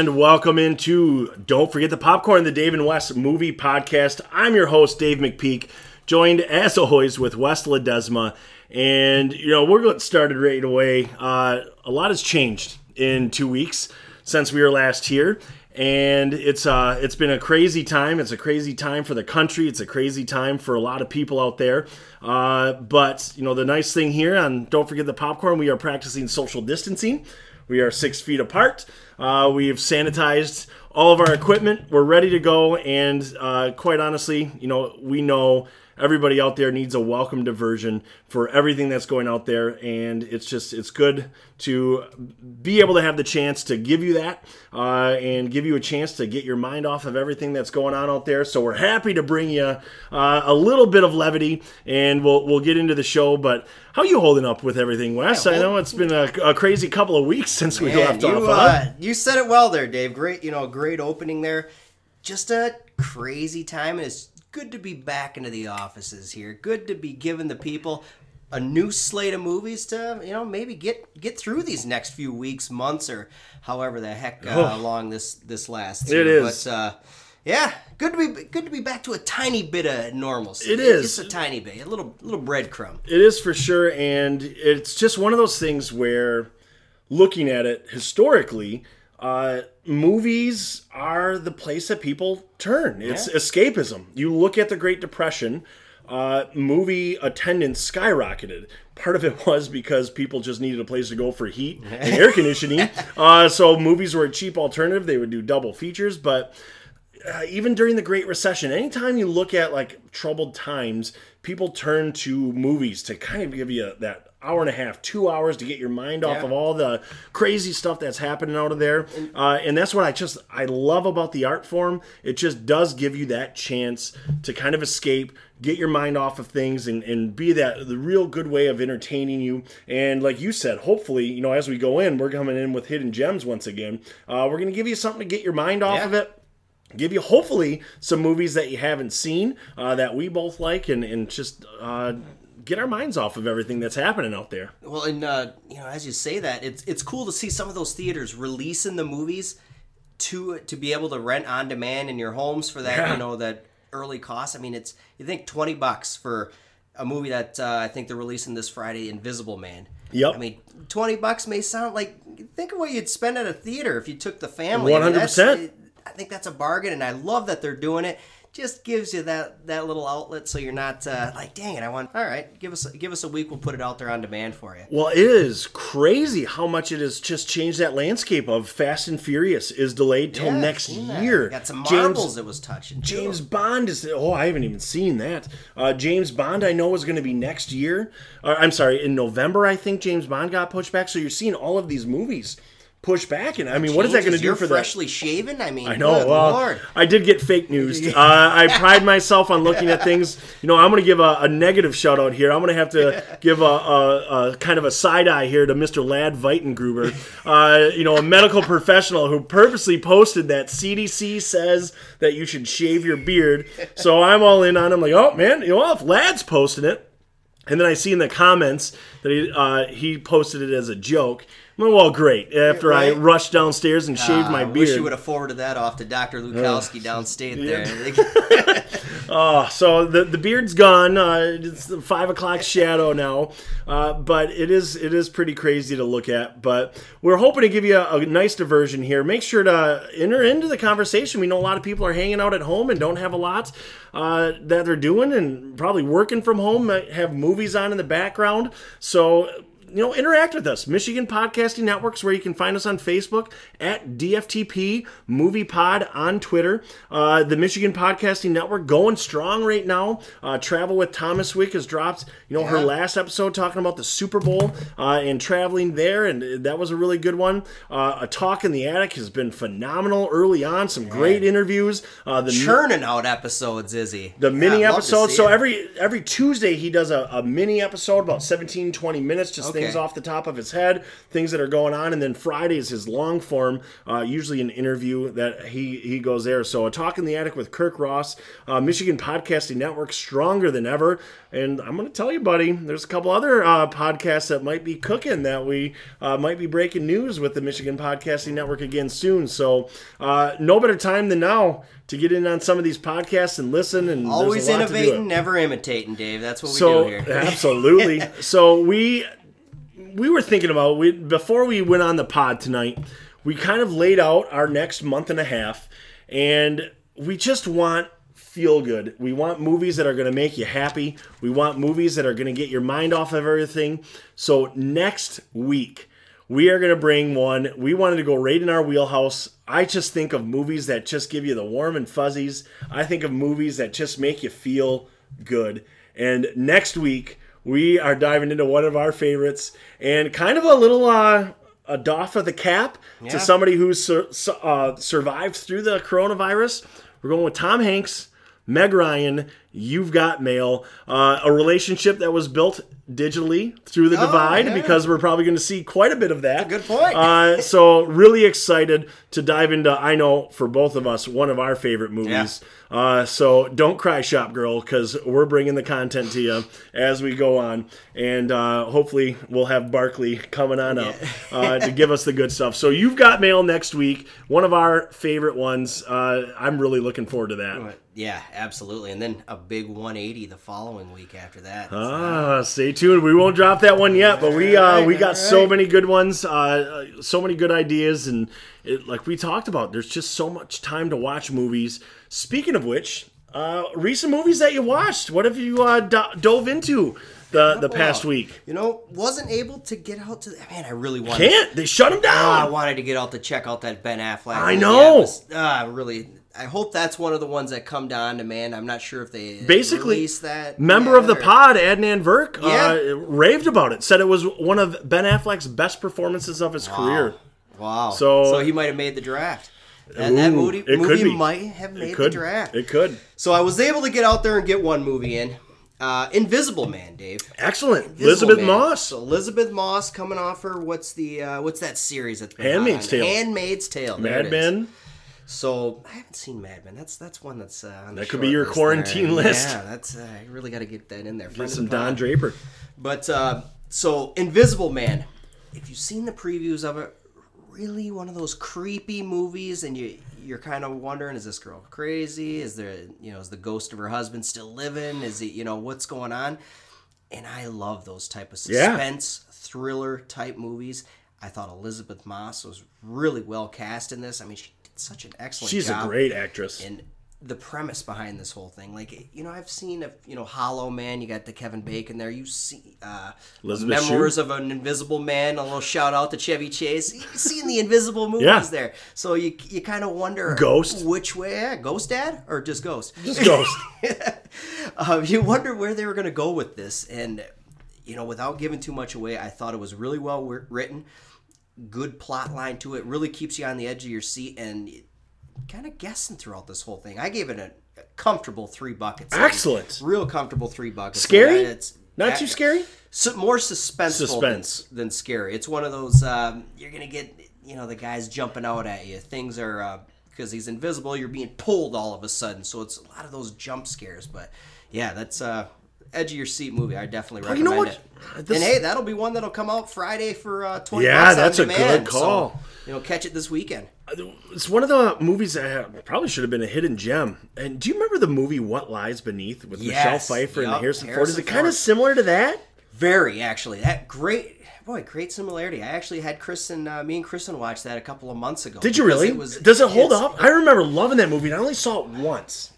And welcome into Don't Forget the Popcorn, the Dave and Wes movie podcast. I'm your host, Dave McPeak, joined as always with Wes Ledesma. And, you know, we're getting started right away. Uh, a lot has changed in two weeks since we were last here. And it's uh, it's been a crazy time. It's a crazy time for the country. It's a crazy time for a lot of people out there. Uh, but you know the nice thing here on don't forget the popcorn. We are practicing social distancing. We are six feet apart. Uh, we've sanitized all of our equipment. We're ready to go. And uh, quite honestly, you know, we know everybody out there needs a welcome diversion for everything that's going out there and it's just it's good to be able to have the chance to give you that uh, and give you a chance to get your mind off of everything that's going on out there. So we're happy to bring you uh, a little bit of levity and we'll, we'll get into the show but how you holding up with everything wes? Yeah, well, i know it's been a, a, crazy couple of weeks since man, we left you, off huh? uh, you said it well there dave. Great you know great opening there. Just a crazy time and it's good to be back into the offices here. Good to be giving the people a new slate of movies to you know maybe get get through these next few weeks, months, or however the heck uh, oh. long this this lasts. It is. But, uh, yeah, good to be good to be back to a tiny bit of normalcy. It is just a tiny bit, a little little breadcrumb. It is for sure, and it's just one of those things where, looking at it historically, uh, movies are the place that people turn. It's yeah. escapism. You look at the Great Depression, uh, movie attendance skyrocketed. Part of it was because people just needed a place to go for heat and air conditioning. Uh, so movies were a cheap alternative. They would do double features, but. Uh, even during the Great Recession, anytime you look at like troubled times, people turn to movies to kind of give you that hour and a half, two hours to get your mind off yeah. of all the crazy stuff that's happening out of there. Uh, and that's what I just I love about the art form. It just does give you that chance to kind of escape, get your mind off of things, and, and be that the real good way of entertaining you. And like you said, hopefully, you know, as we go in, we're coming in with hidden gems once again. Uh, we're gonna give you something to get your mind off yeah. of it give you hopefully some movies that you haven't seen uh, that we both like and, and just uh, get our minds off of everything that's happening out there. Well, and uh, you know, as you say that, it's it's cool to see some of those theaters releasing the movies to to be able to rent on demand in your homes for that yeah. you know that early cost. I mean, it's you think twenty bucks for a movie that uh, I think they're releasing this Friday, Invisible Man. Yep. I mean, twenty bucks may sound like think of what you'd spend at a theater if you took the family. One hundred percent. I think that's a bargain, and I love that they're doing it just gives you that that little outlet so you're not uh, like dang it i want all right give us give us a week we'll put it out there on demand for you. Well it is crazy how much it has just changed that landscape of fast and furious is delayed till yeah, next year. Got some marbles james, it was touching too. james bond is oh i haven't even seen that. Uh, james bond i know is going to be next year. Uh, i'm sorry in november i think james bond got pushed back. So you're seeing all of these movies push back. And I mean, what is that going to do for freshly that? shaven? I mean, I know. Well, Lord. I did get fake news. uh, I pride myself on looking at things. You know, I'm going to give a, a, negative shout out here. I'm going to have to give a, a, a, kind of a side eye here to Mr. Lad Weitengruber, uh, you know, a medical professional who purposely posted that CDC says that you should shave your beard. So I'm all in on him. Like, oh man, you know, if Lad's posting it. And then I see in the comments that he uh, he posted it as a joke. Well, great. After right? I rushed downstairs and shaved uh, my beard. I wish you would have forwarded that off to Dr. Lukowski downstate there. oh, so the the beard's gone. Uh, it's the five o'clock shadow now, uh, but it is it is pretty crazy to look at. But we're hoping to give you a, a, nice diversion here. Make sure to enter into the conversation. We know a lot of people are hanging out at home and don't have a lot uh, that they're doing, and probably working from home. Have movies on in the background. So you know, interact with us. Michigan Podcasting Networks, where you can find us on Facebook at DFTP Movie Pod on Twitter. Uh, the Michigan Podcasting Network going strong right now. Uh, Travel with Thomas Wick has dropped, you know, yeah. her last episode talking about the Super Bowl uh, and traveling there, and that was a really good one. Uh, a Talk in the Attic has been phenomenal early on. Some great interviews. Uh, the churning out episodes, Izzy. The mini yeah, episodes. So it. every every Tuesday he does a, a, mini episode about 17, 20 minutes, just okay things off the top of his head, things that are going on, and then Friday is his long form, uh, usually an interview that he he goes there. So a talk in the attic with Kirk Ross, uh, Michigan Podcasting Network, stronger than ever. And I'm going to tell you, buddy, there's a couple other uh, podcasts that might be cooking that we uh, might be breaking news with the Michigan Podcasting Network again soon. So uh, no better time than now to get in on some of these podcasts and listen. And Always lot to do it. innovating, never imitating, Dave. That's what we So do here. absolutely. so we we were thinking about we before we went on the pod tonight. We kind of laid out our next month and a half, and we just want feel good. We want movies that are going to make you happy. We want movies that are going to get your mind off of everything. So next week we are going to bring one. We wanted to go right in our wheelhouse. I just think of movies that just give you the warm and fuzzies. I think of movies that just make you feel good. And next week, we are diving into one of our favorites and kind of a little uh, a doff of the cap Yeah. to somebody who's sur- su- uh, survived through the coronavirus. We're going with Tom Hanks, Meg Ryan, You've Got Mail, uh, a relationship that was built digitally through the Oh, divide yeah. because we're probably going to see quite a bit of that. good point. uh, so really excited to dive into. I know for both of us, one of our favorite movies. Uh, so don't cry, shop girl, because we're bringing the content to you as we go on, and uh, hopefully we'll have Barkley coming on up uh, to give us the good stuff. So you've got mail next week, one of our favorite ones. Uh, I'm really looking forward to that. Yeah, absolutely. And then a big 180 the following week after that. Ah, stay tuned. We won't drop that one yet, but we uh, Alright, we got so many good ones, uh, uh, so many good ideas, and it, like we talked about, there's just so much time to watch movies. Speaking of which, uh, recent movies that you watched. What have you uh, do- dove into the the past week? You know, wasn't able to get out to. Man, I really wanted. Can't they shut them Oh, I wanted to get out to check out that Ben Affleck. I know. Yeah, was- ah, really. I hope that's one of the ones that come down to man. I'm not sure if they Basically, released that. Member of the or- pod, Adnan Verk, Yeah. uh, raved about it. Said it was one of Ben Affleck's best performances of his career. Wow. So- So, he might have made the draft. And that movie, movie might have made the draft. It could. So I was able to get out there and get one movie in. Uh, Invisible Man, Dave. Excellent. Invisible Elizabeth Man. Moss. So Elisabeth Moss coming off her what's the uh, what's that series that's been Handmaid's on? Tale. Handmaid's Tale. Mad. Men. So I haven't seen Mad Men. That's that's one that's uh, on the That could be your list quarantine there. list. Yeah, that's uh, I really got to get that in there. Get some. Don Draper. But uh, so Invisible Man, if you've seen the previews of it, really one of those creepy movies, and you you're kind of wondering, is this girl crazy? Is there you know is the ghost of her husband still living? Is it you know what's going on? And I love those type of Yeah. suspense thriller type movies. I thought Elisabeth Moss was really well cast in this. I mean, she such an excellent She's a great actress. and the premise behind this whole thing like you know i've seen a you know hollow man you got the kevin bacon there you see uh Elizabeth memoirs of an invisible man a little shout out to chevy chase you seen the invisible movies Yeah. there so you you kind of wonder Ghost. which way yeah, ghost dad or just ghost Just Ghost. um, you wonder where they were going to go with this and you know without giving too much away i thought it was really well written good plot line to it really keeps you on the edge of your seat and kind of guessing throughout this whole thing i gave it a, a comfortable three buckets Excellent. real comfortable three buckets Scary? It's Not too scary? so, more suspenseful Suspense. Than, than scary. It's one of those um, you're gonna get you know the guys jumping out at you. Things are because he's invisible. You're being pulled all of a sudden. So it's a lot of those jump scares. But yeah, that's uh, edge of your seat movie. I definitely Oh, you recommend know it. This- and hey, that'll be one that'll come out Friday for uh, twenty. Yeah, bucks on that's a demand. good call. So, you know, catch it this weekend. It's one of the movies that probably should have been a hidden gem. And do you remember the movie What Lies Beneath with Michelle Yes. Pfeiffer and Yup, Harrison, Ford? Is it kind of similar to that? Very actually. That great boy, great similarity. I actually had Kristen, uh, me and Kristen watch that a couple of months ago. Did you really? It was, Does it hold up? I remember loving that movie. and I only saw it once.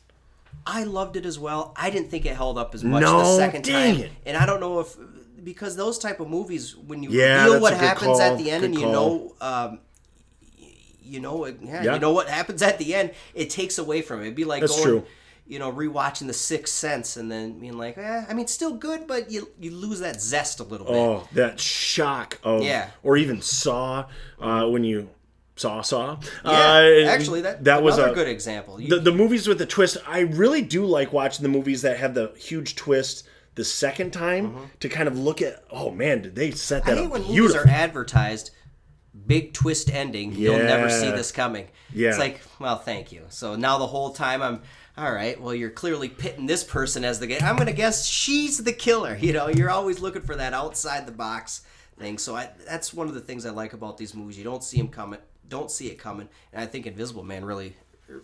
I loved it as well. I didn't think it held up as much No, the second dang time, it. and I don't know if because those type of movies when you Yeah, that's what happens call. at the end Good and you call. know. Um, you know, yeah, Yeah. you know what happens at the end. It takes away from it. It'd be like That's going, true. you know, rewatching The Sixth Sense and then being like, eh, I mean, still good, but you you lose that zest a little bit. Oh, that shock of, Yeah. or even Saw uh, when you saw Saw. yeah, Uh, actually, that that was a good example. You- the, the movies with the twist. I really do like watching the movies that have the huge twist the second time to kind of look at. Oh man, did they set that I hate up when movies are advertised. Big twist ending. You'll never see this coming. Yeah. It's like, well, thank you. So now the whole time I'm, all right. Well, you're clearly pitting this person as the guy. I'm gonna guess she's the killer. You know, you're always looking for that outside the box thing. So I, that's one of the things I like about these movies. You don't see them coming. Don't see it coming. And I think Invisible Man really,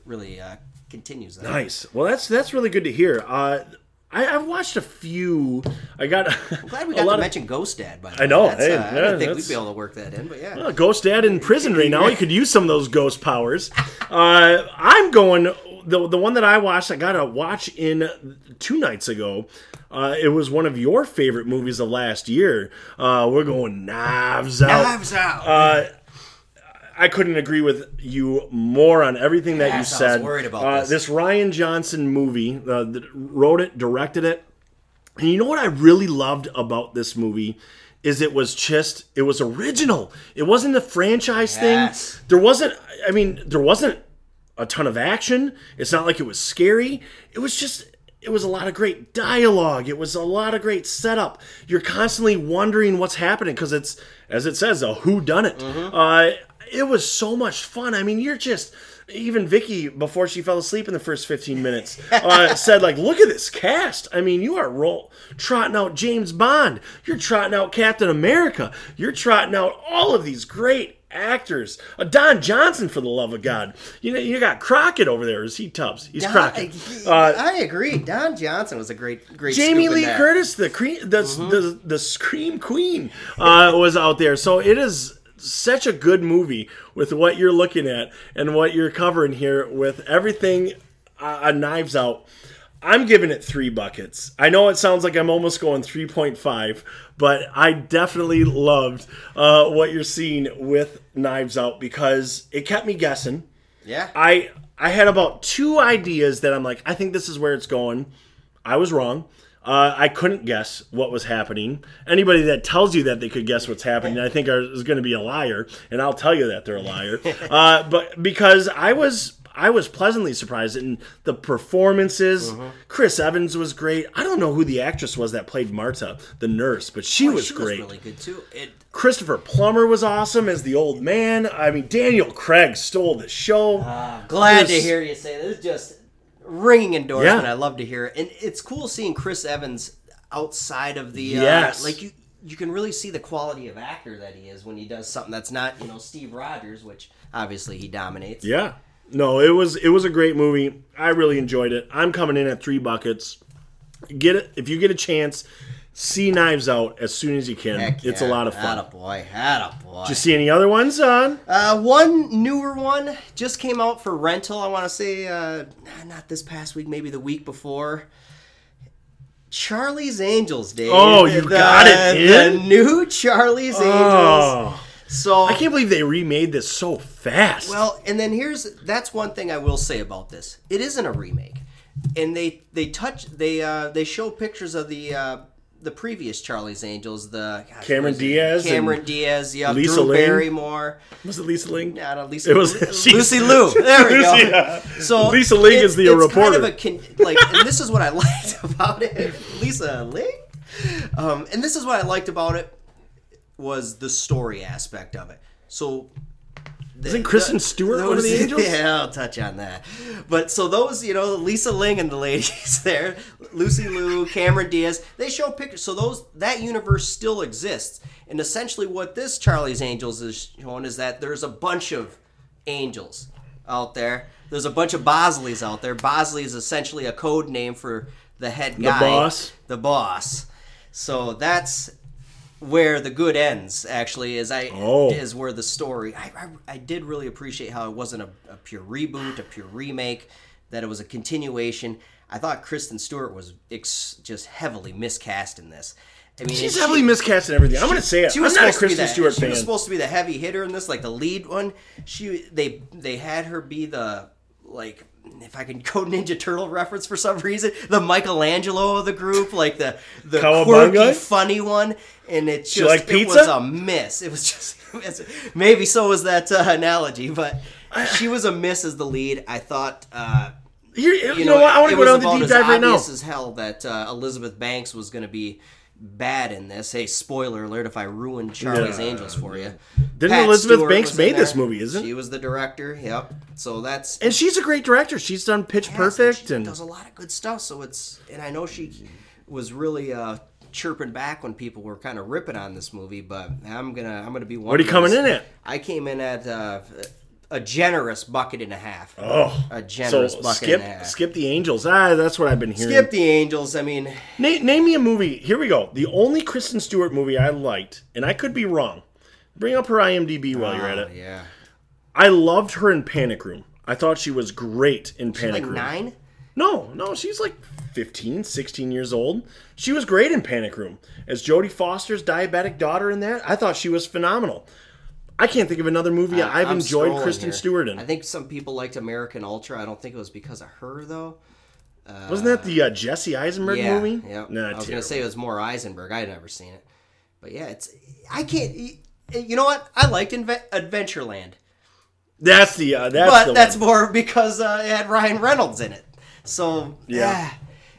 really uh, continues that. Nice. Well, that's that's really good to hear. Uh, I, I've watched a few. I got. Glad we got to of- mention Ghost Dad. By the way, I know, hey, uh, I yeah, didn't think we'd be able to work that in, but yeah. Uh, Ghost Dad in prison right now. He could use some of those ghost powers. Uh, I'm going the the one that I watched. I got to watch in two nights ago. Uh, it was one of your favorite movies of last year. Uh, we're going Knives Out. Knives Out. I couldn't agree with you more on everything that you Yes, I was said. worried about uh, this. Rian Johnson movie, uh, that wrote it, directed it, and you know what I really loved about this movie is it was just it was original. It wasn't a franchise Yes. thing. There wasn't. I mean, there wasn't a ton of action. It's not like it was scary. It was just. It was a lot of great dialogue. It was a lot of great setup. You're constantly wondering what's happening because it's, as it says, a who done it. Uh, it was so much fun. I mean, you're just even Vicky before she fell asleep in the first 15 minutes uh, said like, "Look at this cast. I mean, you are roll trotting out James Bond. You're trotting out Captain America. You're trotting out all of these great." Actors, uh, Don Johnson, for the love of God, you know you got Crockett over there. Is he Tubbs? He's Don- Crockett. I, Uh, I agree. Don Johnson was a great, great. Jamie Lee. Curtis, the cream, the, Mm-hmm. the the scream queen, uh, was out there. So it is such a good movie with what you're looking at and what you're covering here with everything uh, on Knives Out. I'm giving it three buckets. I know it sounds like I'm almost going 3.5, but I definitely loved uh, what you're seeing with Knives Out because it kept me guessing. Yeah. I I had about two ideas that I'm like, I think this is where it's going. I was wrong. Uh, I couldn't guess what was happening. Anybody that tells you that they could guess what's happening, I think are, is going to be a liar, and I'll tell you that they're a liar. uh, but because I was I was pleasantly surprised in the performances. Uh-huh. Chris Evans was great. I don't know who the actress was that played Marta, the nurse, but she was she great. was really good too. It Christopher Plummer was awesome as the old man. I mean, Daniel Craig stole the show. glad to hear you say this. Just ringing endorsement. Yeah. I love to hear it, and it's cool seeing Chris Evans outside of the. Uh, Yes. Like you, you can really see the quality of actor that he is when he does something that's not, you know, Steve Rogers, which obviously he dominates. Yeah. No, it was it was a great movie. I really enjoyed it. I'm coming in at three buckets. Get it if you get a chance. See Knives Out as soon as you can. Heck it's yeah. a lot of fun. Attaboy, attaboy. Did you see any other ones on? Uh, one newer one just came out for rental. I want to say, uh, not this past week, maybe the week before. Charlie's Angels, Dave. Oh, you got it The new Charlie's Angels. Oh, So I can't believe they remade this so fast. well, and then here's that's one thing I will say about this. It isn't a remake, and they they touch they uh, they show pictures of the. Uh, the previous Charlie's Angels, the gosh, Cameron what is it? Diaz Cameron Diaz, yeah, Lisa Drew Ling. Barrymore, was it Lisa Ling? not a Lisa. It was- she's- Lucy Liu. There we go. Yeah. So Lisa Ling it- is the it's reporter. Kind of a con- like, and this is what I liked about it. Lisa Ling, um, and this is what I liked about it was the story aspect of it. So. The- Isn't Kristen Stewart one of the Angels? Yeah, I'll touch on that. But so those, you know, Lisa Ling and the ladies there, Lucy Liu, Cameron Diaz, they show pictures. So those that universe still exists. And essentially, what this Charlie's Angels is showing is that there's a bunch of angels out there. There's a bunch of Bosleys out there. Bosley is essentially a code name for the head guy, the boss? the boss. So that's where the good ends. Actually, is I Oh. is where the story. I, I, I did really appreciate how it wasn't a, a pure reboot, a pure remake, that it was a continuation. I thought Kristen Stewart was ex- just heavily miscast in this. I mean, She's heavily she- miscast and everything. I'm going to say it. she was I'm not a supposed to be Kristen the, Stewart she fan. was supposed to be the heavy hitter in this, like the lead one. She they they had her be the like if I can code Ninja Turtle reference for some reason, the Michelangelo of the group, like the the Cowabunga? quirky, funny one, and it just like it was a miss. It was just maybe so was that uh, analogy, but she was a miss as the lead. I thought uh, Here, you, know, what? I want to go down the deep dive right now. as hell that uh, Elizabeth Banks was going to be bad in this. Hey, spoiler alert! If I ruined Charlie's Yeah. Angels for you, Didn't Pat Elizabeth Stewart Banks made this movie, isn't She was the director. Yep. So that's And she's a great director. She's done Pitch Yes, Perfect she and does a lot of good stuff. So it's and I know she was really uh, chirping back when people were kind of ripping on this movie, but I'm gonna I'm gonna be one. What are you coming in at? I came in at uh, a generous bucket and a half. Oh, a generous so bucket skip and a half. skip the Angels. Ah, that's what I've been hearing. Skip the Angels. I mean, Na- name me a movie. Here we go. The only Kristen Stewart movie I liked, and I could be wrong. Bring up her IMDb while you're at oh, it. yeah, I loved her in Panic Room. I thought she was great in Panic like Room. nine. No, no, she's like 15, 16 years old. She was great in Panic Room. As Jodie Foster's diabetic daughter in that, I thought she was phenomenal. I can't think of another movie I've I'm enjoyed Kristen here. Stewart in. I think some people liked American Ultra. I don't think it was because of her though. Wasn't that the uh, Jesse Eisenberg yeah, movie? Yeah. I was terrible. gonna say it was more Eisenberg. I had never seen it, but yeah, it's I can't. You know what? I liked Inve- Adventureland, That's the uh, that's but that's one. more because uh, it had Ryan Reynolds in it. So Yeah.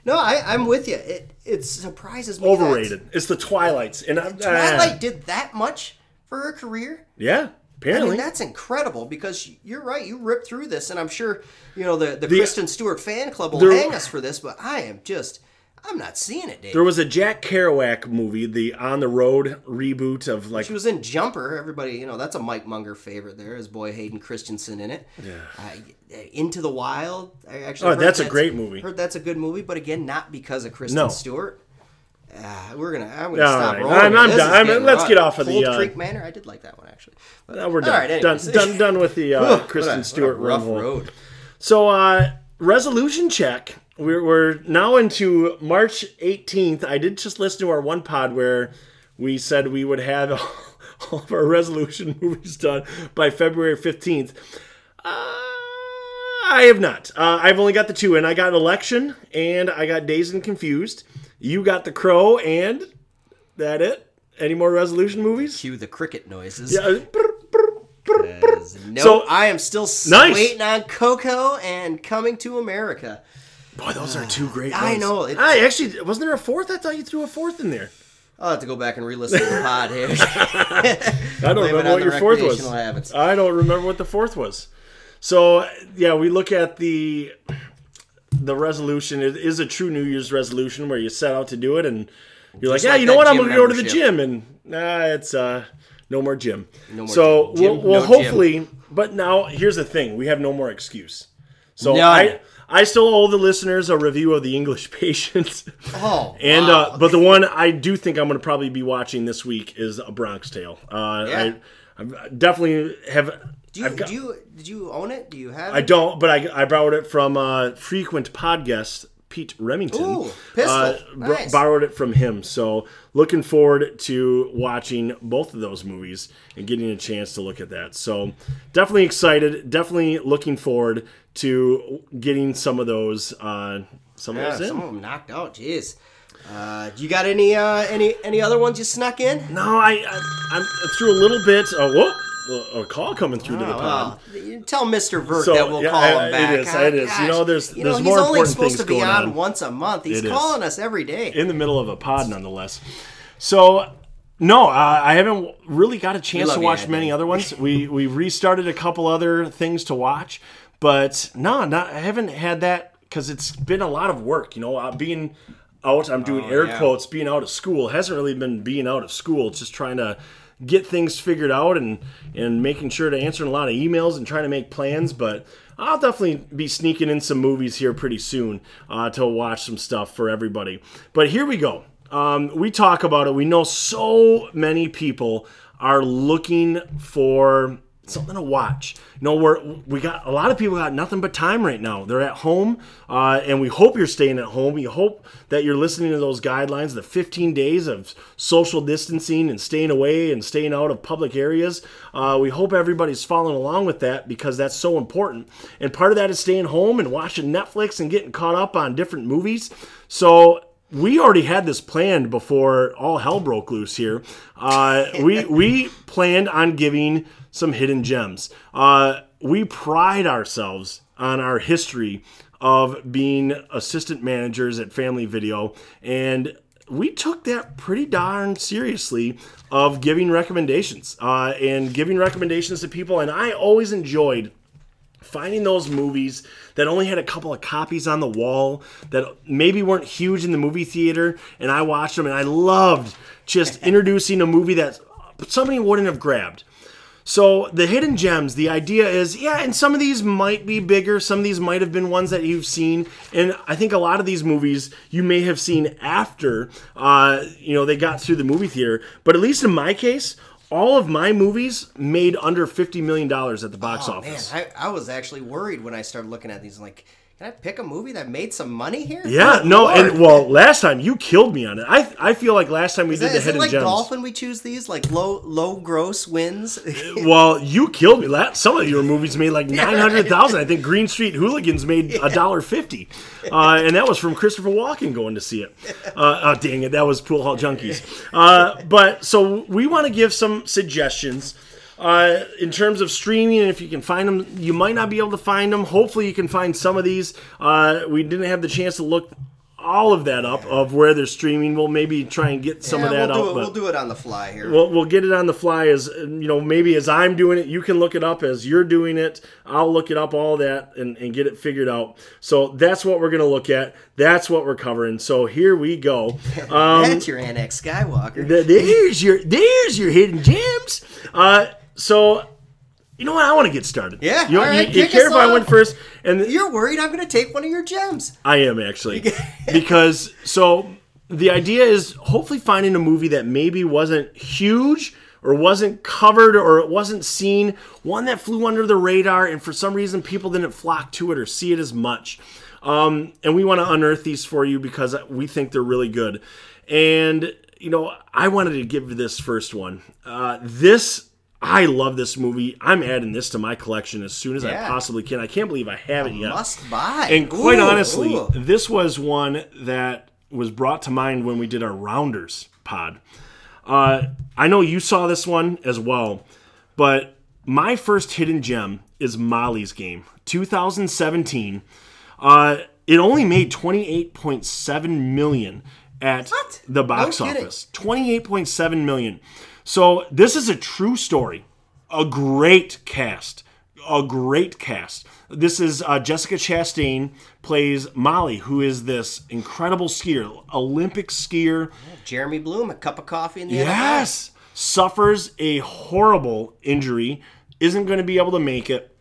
no, I, I'm with you. It it surprises me. that overrated. It's the Twilights, and I, Twilight did that much for her career. yeah, I apparently. mean, that's incredible because you're right. You ripped through this, and I'm sure you know the the, The- Kristen Stewart fan club will There- hang us for this. But I am just, I'm not seeing it, Dave. there was a Jack Kerouac movie, the On the Road reboot of like She was in Jumper. Everybody, you know, that's a Mike Munger favorite. There is boy Hayden Christensen in it. Yeah. Uh, Into the Wild. I actually. Oh, heard that's a great movie. Heard that's a good movie, but again, not because of Kristen No. Stewart. Uh, we're gonna. I'm gonna All stop right. rolling. I'm- I'm done. I'm- let's get off of the, Cold uh, Creek Manor. I did like that one actually. But, Uh, we're done. All right, done, anyways. done, done with the uh, Kristen Stewart rough rumble. road. So, uh, resolution check. We're, we're now into March 18th. I did just listen to our one pod where we said we would have all of our resolution movies done by February 15th. Uh, I have not. Uh, I've only got the two, and I got Election and I got Dazed and Confused. You got The Crow, and that it? Any more resolution movies? Cue the cricket noises. Yeah. No, So- I am still Nice. waiting on Coco and Coming to America. Boy, those are two great I know, it- I actually wasn't there a fourth? I thought you threw a fourth in there. I'll have to go back and re-listen to the pod here. I don't remember what your fourth was. habits. I don't remember what the fourth was. So yeah, we look at the the resolution. is a true New Year's resolution where you set out to do it, and you're Just like, yeah, like you know what, I'm going to go to the gym, and nah, it's uh, no more gym. No more so gym. Gym, we'll, we'll no hopefully, but now here's the thing: we have no more excuse. So None. I I still owe the listeners a review of the English Patient. Oh, And wow. uh, but the one I do think I'm going to probably be watching this week is A Bronx Tale. Uh, Yeah. I, I definitely have. Do you, got- do you did you own it? Do you have? It? I don't, but I, I borrowed it from uh, frequent podcast Pete Remington. Ooh, Pistol. Uh, Nice. borrowed it from him. So looking forward to watching both of those movies and getting a chance to look at that. So definitely excited. Definitely looking forward to getting some of those. Uh, some Yeah, of those in. some of them knocked out. Jeez. Uh, you got any uh, any any other ones you snuck in? No, I, I I'm through a little bit. Oh, whoa, a call coming through to the Oh, pod. well, tell Mr. Vert So, that we'll yeah, call I- him back. it is, huh? it is. You know, there's- you know, there's he's more only important supposed things to be on on. once a month. He's It is. calling us every day. in the middle of a pod, nonetheless. So, no, uh, I haven't really got a chance to watch Ed, many other ones. We we restarted a couple other things to watch, but no, not I haven't had that because it's been a lot of work. You know, uh, being out, I'm doing air Oh, yeah. quotes. Being out of school hasn't really been being out of school. It's just trying to get things figured out and and making sure to answer a lot of emails and trying to make plans, but. I'll definitely be sneaking in some movies here pretty soon uh, to watch some stuff for everybody. But here we go. Um, we talk about it. We know so many people are looking for something to watch. You know, we're we got a lot of people got nothing but time right now. They're at home, uh, and we hope you're staying at home. We hope that you're listening to those guidelines, the 15 days of social distancing and staying away and staying out of public areas. Uh, we hope everybody's following along with that because that's so important. And part of that is staying home and watching Netflix and getting caught up on different movies. So we already had this planned before all hell broke loose here. Uh, we we planned on giving some hidden gems. Uh, we pride ourselves on our history of being assistant managers at Family Video, and we took that pretty darn seriously of giving recommendations uh, and giving recommendations to people. And I always enjoyed finding those movies that only had a couple of copies on the wall that maybe weren't huge in the movie theater and I watched them and I loved just introducing a movie that somebody wouldn't have grabbed. So the hidden gems, the idea is, yeah, and some of these might be bigger, some of these might have been ones that you've seen, and I think a lot of these movies you may have seen after, uh, you know, they got through the movie theater. But at least in my case, all of my movies made under fifty million dollars at the box Oh, office. man, I, I was actually worried when I started looking at these. Like, can I pick a movie that made some money here? Yeah, Good no, Lord. and well, last time you killed me on it. I I feel like last time we Is, did that, the is it hidden like gems. golf when we choose these? Like low low gross wins? Well, you killed me. La- Some of your movies made like nine hundred thousand. I think Green Street Hooligans made a dollar fifty, uh, and that was from Christopher Walken going to see it. Uh, oh, dang it, that was Pool Hall Junkies. Uh, but so we want to give some suggestions. Uh, in terms of streaming, and if you can find them, you might not be able to find them. Hopefully, you can find some of these. Uh, we didn't have the chance to look all of that up of where they're streaming. We'll maybe try and get some yeah, of that we'll do out. it. We'll do it on the fly here. We'll, we'll get it on the fly as you know maybe as i'm doing it you can look it up as you're doing it i'll look it up all that and, and get it figured out so that's what we're going to look at that's what we're covering so here we go um, That's your Annex Skywalker. th- there's your there's your hidden gems uh, so you know what i want to get started Yeah, you, right, you, you care if i went first and You're worried I'm going to take one of your gems. I am actually. because so the idea is hopefully finding a movie that maybe wasn't huge or wasn't covered or it wasn't seen, one that flew under the radar and for some reason people didn't flock to it or see it as much. Um, and we want to unearth these for you because we think they're really good. And you know, I wanted to give this first one. Uh, this I love this movie. I'm adding this to my collection as soon as I possibly can. I can't believe I haven't yet. Must buy. And quite Ooh, honestly, ooh. this was one that was brought to mind when we did our Rounders pod. Uh, I know you saw this one as well, but my first hidden gem is Molly's Game, 2017. Uh, it only made 28.7 million at What? the box No office. 28.7 million. So this is a true story. A great cast. A great cast. This is uh, Jessica Chastain plays Molly, who is this incredible skier, Olympic skier. Jeremy Bloom, a cup of coffee in the. Yes, suffers a horrible injury, isn't going to be able to make it.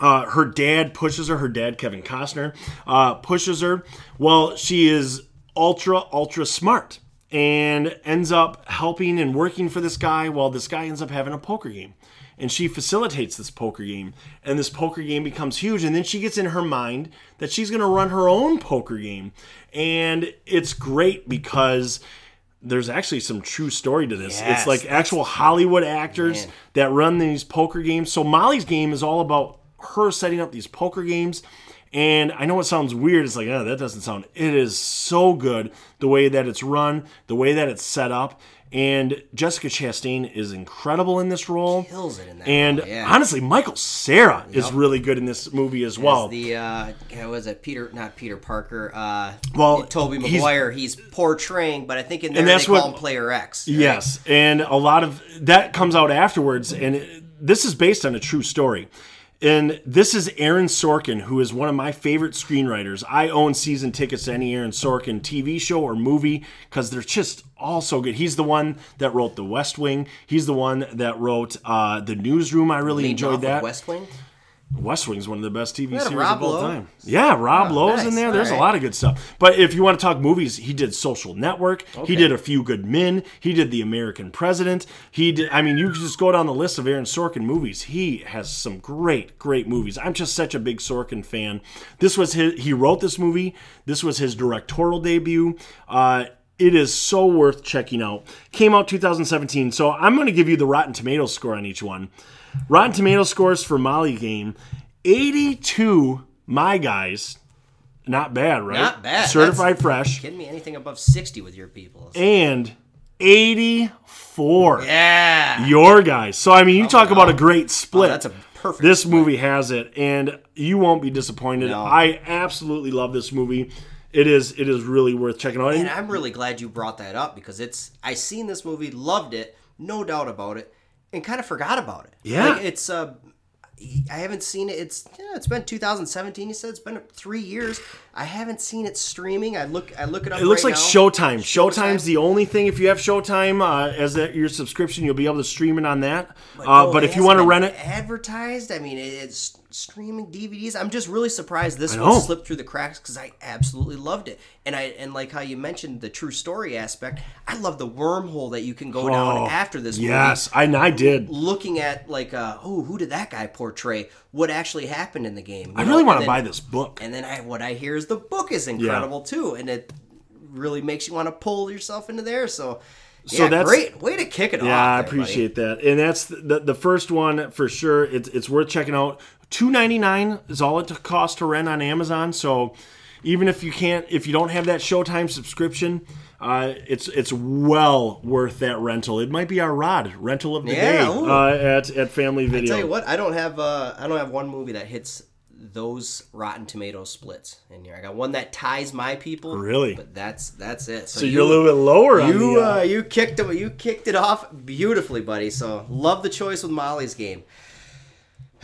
Uh, her dad pushes her. Her dad, Kevin Costner, uh, pushes her. Well, she is ultra, ultra smart and ends up helping and working for this guy while this guy ends up having a poker game. And she facilitates this poker game. And this poker game becomes huge. And then she gets in her mind that she's going to run her own poker game. And it's great because there's actually some true story to this. Yes, it's like actual Hollywood actors Man. that run these poker games. So Molly's game is all about her setting up these poker games. And I know it sounds weird. It's like, oh, that doesn't sound. It is so good the way that it's run, the way that it's set up. And Jessica Chastain is incredible in this role. Kills it in that And role, yeah. honestly, Michael Cera is really good in this movie as well. As the uh, was it Peter? Not Peter Parker. Uh, Well, Tobey he's- Maguire. He's, portraying, but I think in there And that's they call him Player X. right? Yes, and a lot of that comes out afterwards, and it, this is based on a true story. And this is Aaron Sorkin, who is one of my favorite screenwriters. I own season tickets to any Aaron Sorkin TV show or movie because they're just all so good. He's the one that wrote The West Wing. He's the one that wrote uh, The Newsroom. I really Leading enjoyed that. West Wing. West Wing's one of the best TV series Rob of all Lowe. time. Yeah, Rob Lowe's in there. There's a lot of good stuff. But if you want to talk movies, he did Social Network. He did A Few Good Men. He did The American President. He did. I mean, you can just go down the list of Aaron Sorkin movies. He has some great, great movies. I'm just such a big Sorkin fan. This was his. He wrote this movie. This was his directorial debut. Uh, it is so worth checking out. Came out 2017. So I'm going to give you the Rotten Tomatoes score on each one. Rotten Tomatoes scores for Molly Game 82, my guys. Not bad, right? Not bad. Certified fresh. Kidding me? Anything above sixty with your people? And 84. Yeah. Your guys. So, I mean, you oh, talk about a great Oh, split. that's a perfect. This movie has it, and you won't be disappointed. No. I absolutely love this movie. It is it is really worth checking out. And I'm really glad you brought that up because it's I seen this movie, loved it, no doubt about it, and kind of forgot about it. Yeah. like it's uh, I haven't seen it. It's yeah, it's been 2017. You said it's been three years. I haven't seen it streaming. I look I look it up. it looks right like now. Showtime. Showtime's the only thing. If you have Showtime uh, as that, your subscription, you'll be able to stream it on that. uh, no, but if you want to rent it, advertised. I mean, it's streaming DVDs. I'm just really surprised this one slipped through the cracks because I absolutely loved it. And I and like how you mentioned the true story aspect. I love the wormhole that you can go Oh, down after this movie. yes, I, I did. looking at like uh oh who did that guy portray what actually happened in the game I you really want to buy this book. and then I what I hear is the book is incredible too and it really makes you want to pull yourself into there so So yeah, that's- great way to kick it off Yeah, I there, buddy. appreciate that, and that's the, the the first one for sure. It's it's worth checking out. Two ninety nine is all it costs to rent on Amazon. So even if you can't, if you don't have that Showtime subscription, uh, it's it's well worth that rental. It might be our Rod rental of the Yeah, day uh, at at Family Video. tell you what I don't have uh I don't have one movie that hits those Rotten Tomato splits in here I got one that ties my people Really? but that's that's it so you're a little bit lower on You the. uh, Uh, you kicked it you kicked it off beautifully, buddy. So love the choice with Molly's game.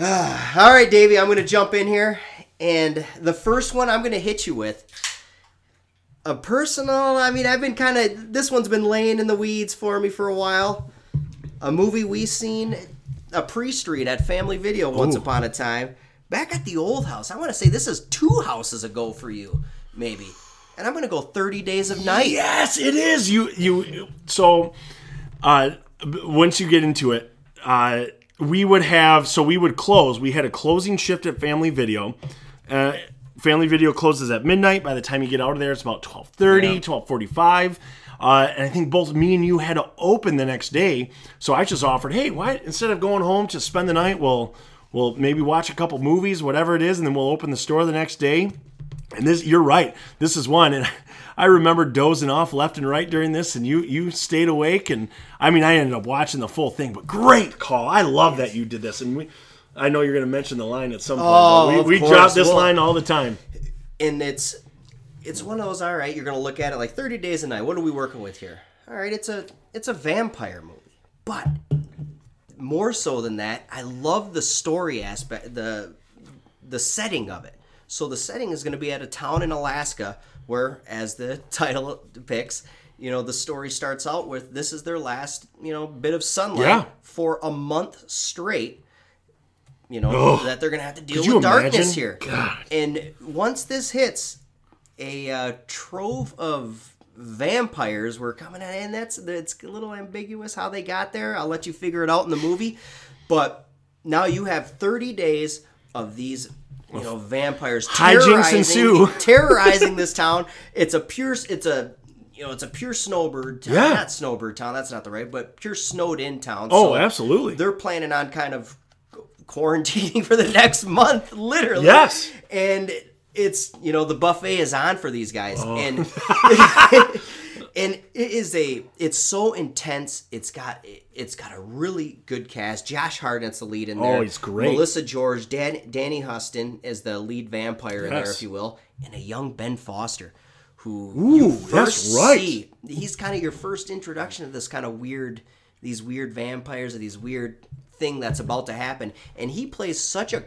All right, Davey, I'm going to jump in here, and the first one I'm going to hit you with a personal. I mean, I've been kind of this one's been laying in the weeds for me for a while. A movie we seen a pre-street at Family Video once Ooh. upon a time back at the old house. I want to say this is two houses ago for you, maybe. And I'm going to go 30 Days of Night. Yes, it is. You you so uh once you get into it, uh we would have so we would close. We had a closing shift at Family Video. Uh Family Video closes at midnight. By the time you get out of there, it's about 12:30, 12:45. Uh, and I think both me and you had to open the next day. So I just offered, hey, why instead of going home to spend the night, we'll we'll maybe watch a couple movies, whatever it is, and then we'll open the store the next day. And this, you're right. This is one, and I remember dozing off left and right during this, and you you stayed awake, and I mean, I ended up watching the full thing. But great call. I love that you did this, and we. I know you're going to mention the line at some point. Oh, we, we drop this Well- line all the time. and it's it's one of those all right you're gonna look at it like 30 days a night what are we working with here all right it's a it's a vampire movie but more so than that i love the story aspect the the setting of it so the setting is going to be at a town in alaska where as the title depicts you know the story starts out with this is their last you know bit of sunlight Yeah. for a month straight you know that they're gonna have to deal Could with darkness imagine? here God. and once this hits a uh, trove of vampires were coming in and that's it's a little ambiguous how they got there i'll let you figure it out in the movie but now you have 30 days of these you know vampires Hijinks terrorizing, ensue. terrorizing this town it's a pure it's a you know it's a pure snowbird town Yeah. not snowbird town that's not the right but pure snowed in town Oh, So absolutely. they're planning on kind of quarantining for the next month literally Yes. and it's you know the buffet is on for these guys Oh. and and it is a it's so intense. It's got it's got a really good cast. Josh hartnett's the lead in oh, there. Oh, he's great. melissa george Dan, danny huston is the lead vampire in there if you will and a young ben foster who Ooh, you that's first right. see. He's kind of your first introduction to this kind of weird these weird vampires or these weird thing that's about to happen. And he plays such a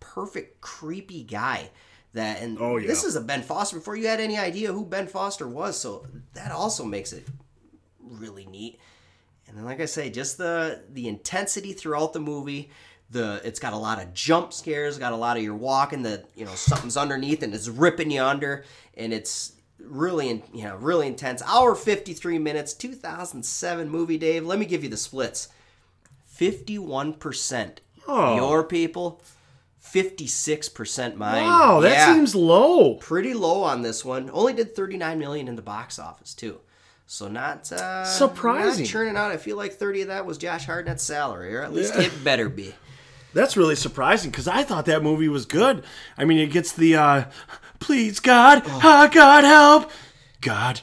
perfect creepy guy that and Oh, yeah. this is a ben foster. Before you had any idea who ben foster was so that also makes it really neat. And then like i say just the the intensity throughout the movie the it's got a lot of jump scares got a lot of your walking that you know something's underneath and it's ripping you under and it's really in- you know really intense. Hour 53 minutes 2007 movie dave. Let me give you the splits. 51% Oh. your people 56% mine Wow, that Yeah seems low. pretty low on this one. Only did 39 million in the box office too. So not uh, Surprising. Not churning out. I feel like 30 of that was Josh Hartnett's salary, or at least it better be. That's really surprising because I thought that movie was good. I mean, it gets the uh, please God, Oh. ah, God help, God,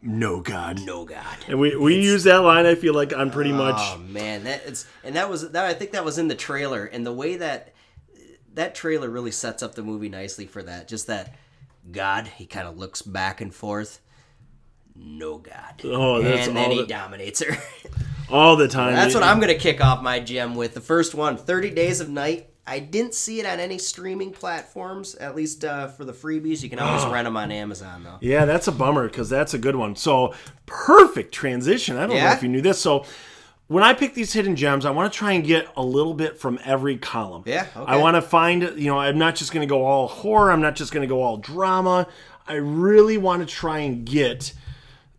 no God. no God. And we, we use that line, I feel like, I'm pretty much. Oh man, that it's and that was that. I think that was in the trailer, and the way that that trailer really sets up the movie nicely for that. Just that God, he kind of looks back and forth. No God. Oh, that's and then he that- dominates her. all the time. That's what I'm gonna kick off my gem with. The first one, 30 Days of Night. I didn't see it on any streaming platforms, at least uh, for the freebies. You can always rent them on Amazon though. Yeah, that's a bummer because that's a good one. So perfect transition. I don't know if you knew this. So when I pick these hidden gems, I want to try and get a little bit from every column. Yeah, okay. I want to find, you know, I'm not just going to go all horror. I'm not just going to go all drama. I really want to try and get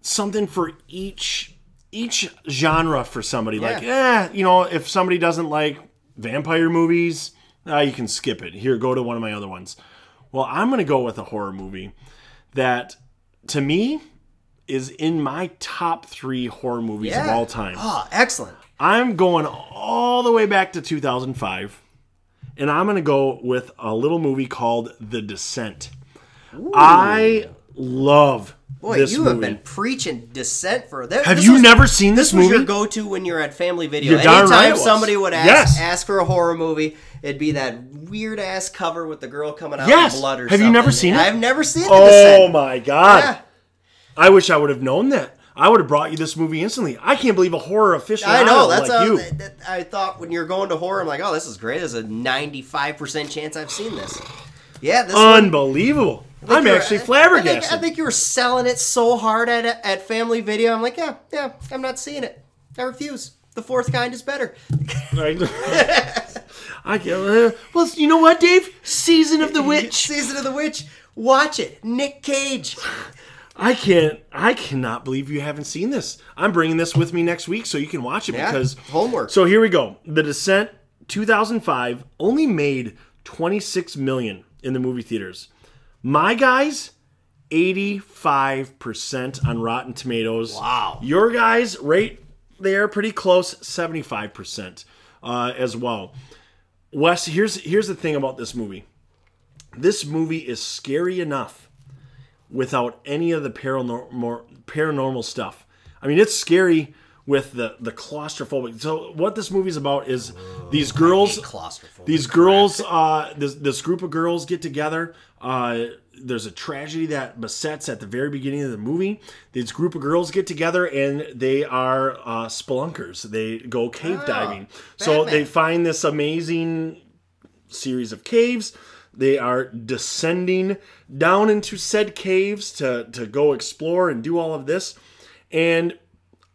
something for each each genre for somebody. Like, yeah, you know, if somebody doesn't like vampire movies, uh, you can skip it. Here, go to one of my other ones. Well, I'm going to go with a horror movie that, to me, is in my top three horror movies of all time. Oh, excellent. I'm going all the way back to 2005, and I'm going to go with a little movie called The Descent. I love Boy, you movie. have been preaching Descent for that. Have you was- never seen this, This movie? your go-to when you're at family video. You're Anytime right it somebody would ask Yes. ask for a horror movie, it'd be that weird ass cover with the girl coming out Yes. blood or Have you never seen it? I've never seen the oh my god! Yeah. I wish I would have known that. I would have brought you this movie instantly. I can't believe a horror official. I know. That's like how you. that- that- I thought when you're going to horror. I'm like, oh, this is great. There's a 95 percent chance I've seen this. Yeah, this one. Unbelievable! I I'm actually you're- I think, flabbergasted. I think you were selling it so hard at at family video. I'm like, yeah, yeah, I'm not seeing it. I refuse. The fourth kind is better. I can't. Uh, well, you know what, Dave? Season of the Witch. Season of the Witch. Watch it. Nick Cage. I can't. I cannot believe you haven't seen this. I'm bringing this with me next week so you can watch it Yeah, because homework. So here we go. The Descent, 2005, only made 26 million in the movie theaters. My guys, 85% on Rotten Tomatoes. Wow. Your guys, right there, pretty close, 75% uh, as well. Wes, here's here's the thing about this movie. This movie is scary enough without any of the paranormal paranormal stuff. I mean, it's scary with the the claustrophobic. So what this movie's about is these girls Claustrophobic. these girls, uh, this this group of girls get together. Uh, there's a tragedy that besets at the very beginning of the movie. This group of girls get together and they are uh, spelunkers. They go cave diving. So they find this amazing series of caves. They are descending down into said caves to, to go explore and do all of this. And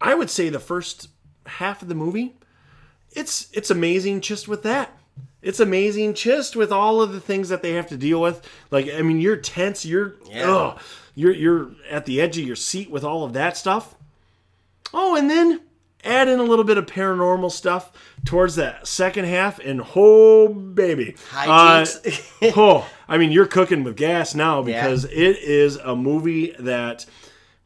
I would say the first half of the movie, it's it's amazing just with that. It's amazing just with all of the things that they have to deal with. Like I mean, you're tense. You're Yeah. ugh, you're you're at the edge of your seat with all of that stuff. Oh, and then add in a little bit of paranormal stuff towards that second half, and oh baby. Uh, oh, I mean, you're cooking with gas now because it is a movie that,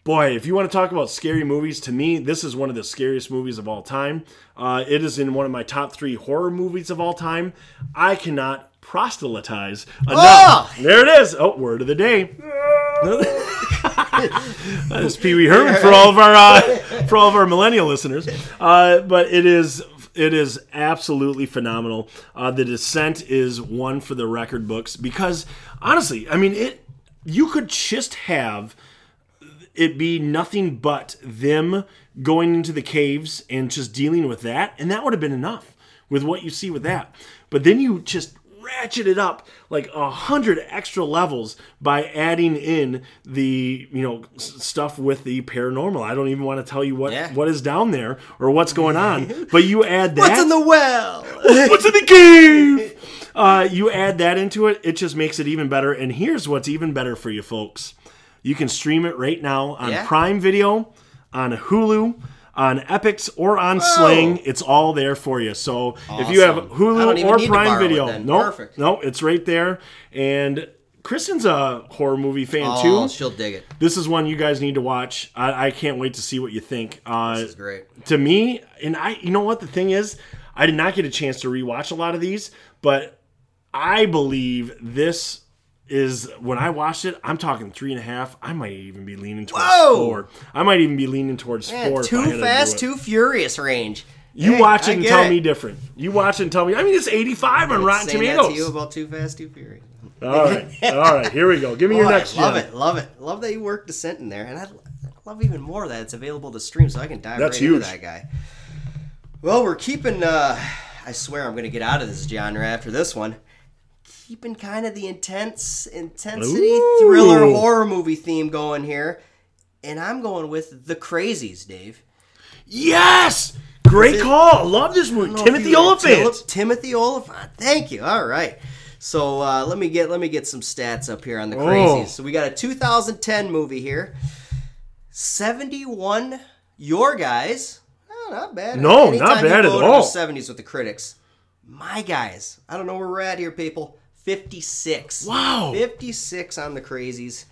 boy, if you want to talk about scary movies, to me, this is one of the scariest movies of all time. Uh, it is in one of my top three horror movies of all time. I cannot proselytize enough. Oh! There it is. Oh, word of the day. That is Pee Wee Herman for all of our uh, for all of our millennial listeners. Uh, but it is it is absolutely phenomenal. Uh, the Descent is one for the record books because honestly, I mean it. You could just have it be nothing but them going into the caves and just dealing with that, and that would have been enough with what you see with that. But then you just ratchet it up like a hundred extra levels by adding in the you know stuff with the paranormal. I don't even want to tell you what Yeah. what is down there or what's going on, but you add that. What's in the well? What's in the cave? Uh, you add that into it, it just makes it even better. And here's what's even better for you folks: you can stream it right now on Yeah. Prime Video, on Hulu, on Epix, or on Sling. It's all there for you. So if you have Awesome. Hulu or Prime Video, no, Perfect. no, it's right there. And Kristen's a horror movie fan Oh, too. she'll dig it. This is one you guys need to watch. I, I can't wait to see what you think. Uh, This is great. to me, and I, you know what the thing is, I did not get a chance to rewatch a lot of these, but I believe this is when I watched it, I'm talking three and a half. I might even be leaning towards Whoa! four. I might even be leaning towards Man, four. if I had too fast, it. too furious range. You Hey, watch it and tell it. me different. You watch it and tell me. I mean, it's 85 on Rotten Saying that to you Tomatoes. about Too Fast, Too Furious. All right, all right. Here we go. Give me your next. love gem. it, love it, love that you worked Descent in there, and I love even more that it's available to stream, so I can dive That's right into that guy. Well, we're keeping. uh I swear I'm going to get out of this genre after this one. Keeping kind of the intense, intensity Ooh. thriller horror movie theme going here, and I'm going with the Crazies, Dave. Yes, great it- call. Love this movie. Timothy Olyphant. Timothy Olyphant. Thank you. All right. So uh, let me get let me get some stats up here on the Oh. crazies. So we got a 2010 movie here. 71 your guys. Oh, not bad. No, Anytime not bad at go to the all. 70s with the critics. My guys. I don't know where we're at here, people. 56. Wow. 56 on the crazies.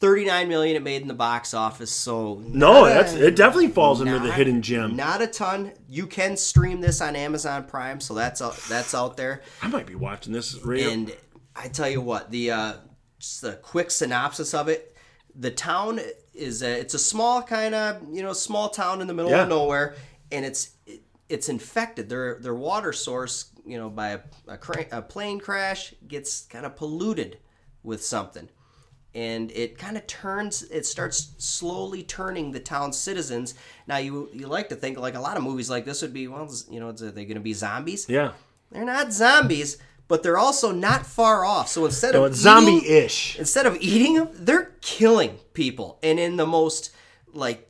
39 million it made in the box office. So No, not a- that's it. Definitely falls under the hidden gem. Not a ton. You can stream this on Amazon Prime, so that's out, that's out there. I might be watching this right. And I tell you what, the uh, just a quick synopsis of it. The town is a, it's a small kind of you know small town in the middle Yeah. of nowhere, and it's it, it's infected. Their their water source, you know, by a, a, cra- a plane crash gets kind of polluted with something. And it kind of turns it starts slowly turning the town's citizens. Now you you like to think like a lot of movies like this would be well you know are they going to be zombies? Yeah. they're not zombies but they're also not far off. So instead of zombie-ish. instead of eating them they're killing people. And in the most like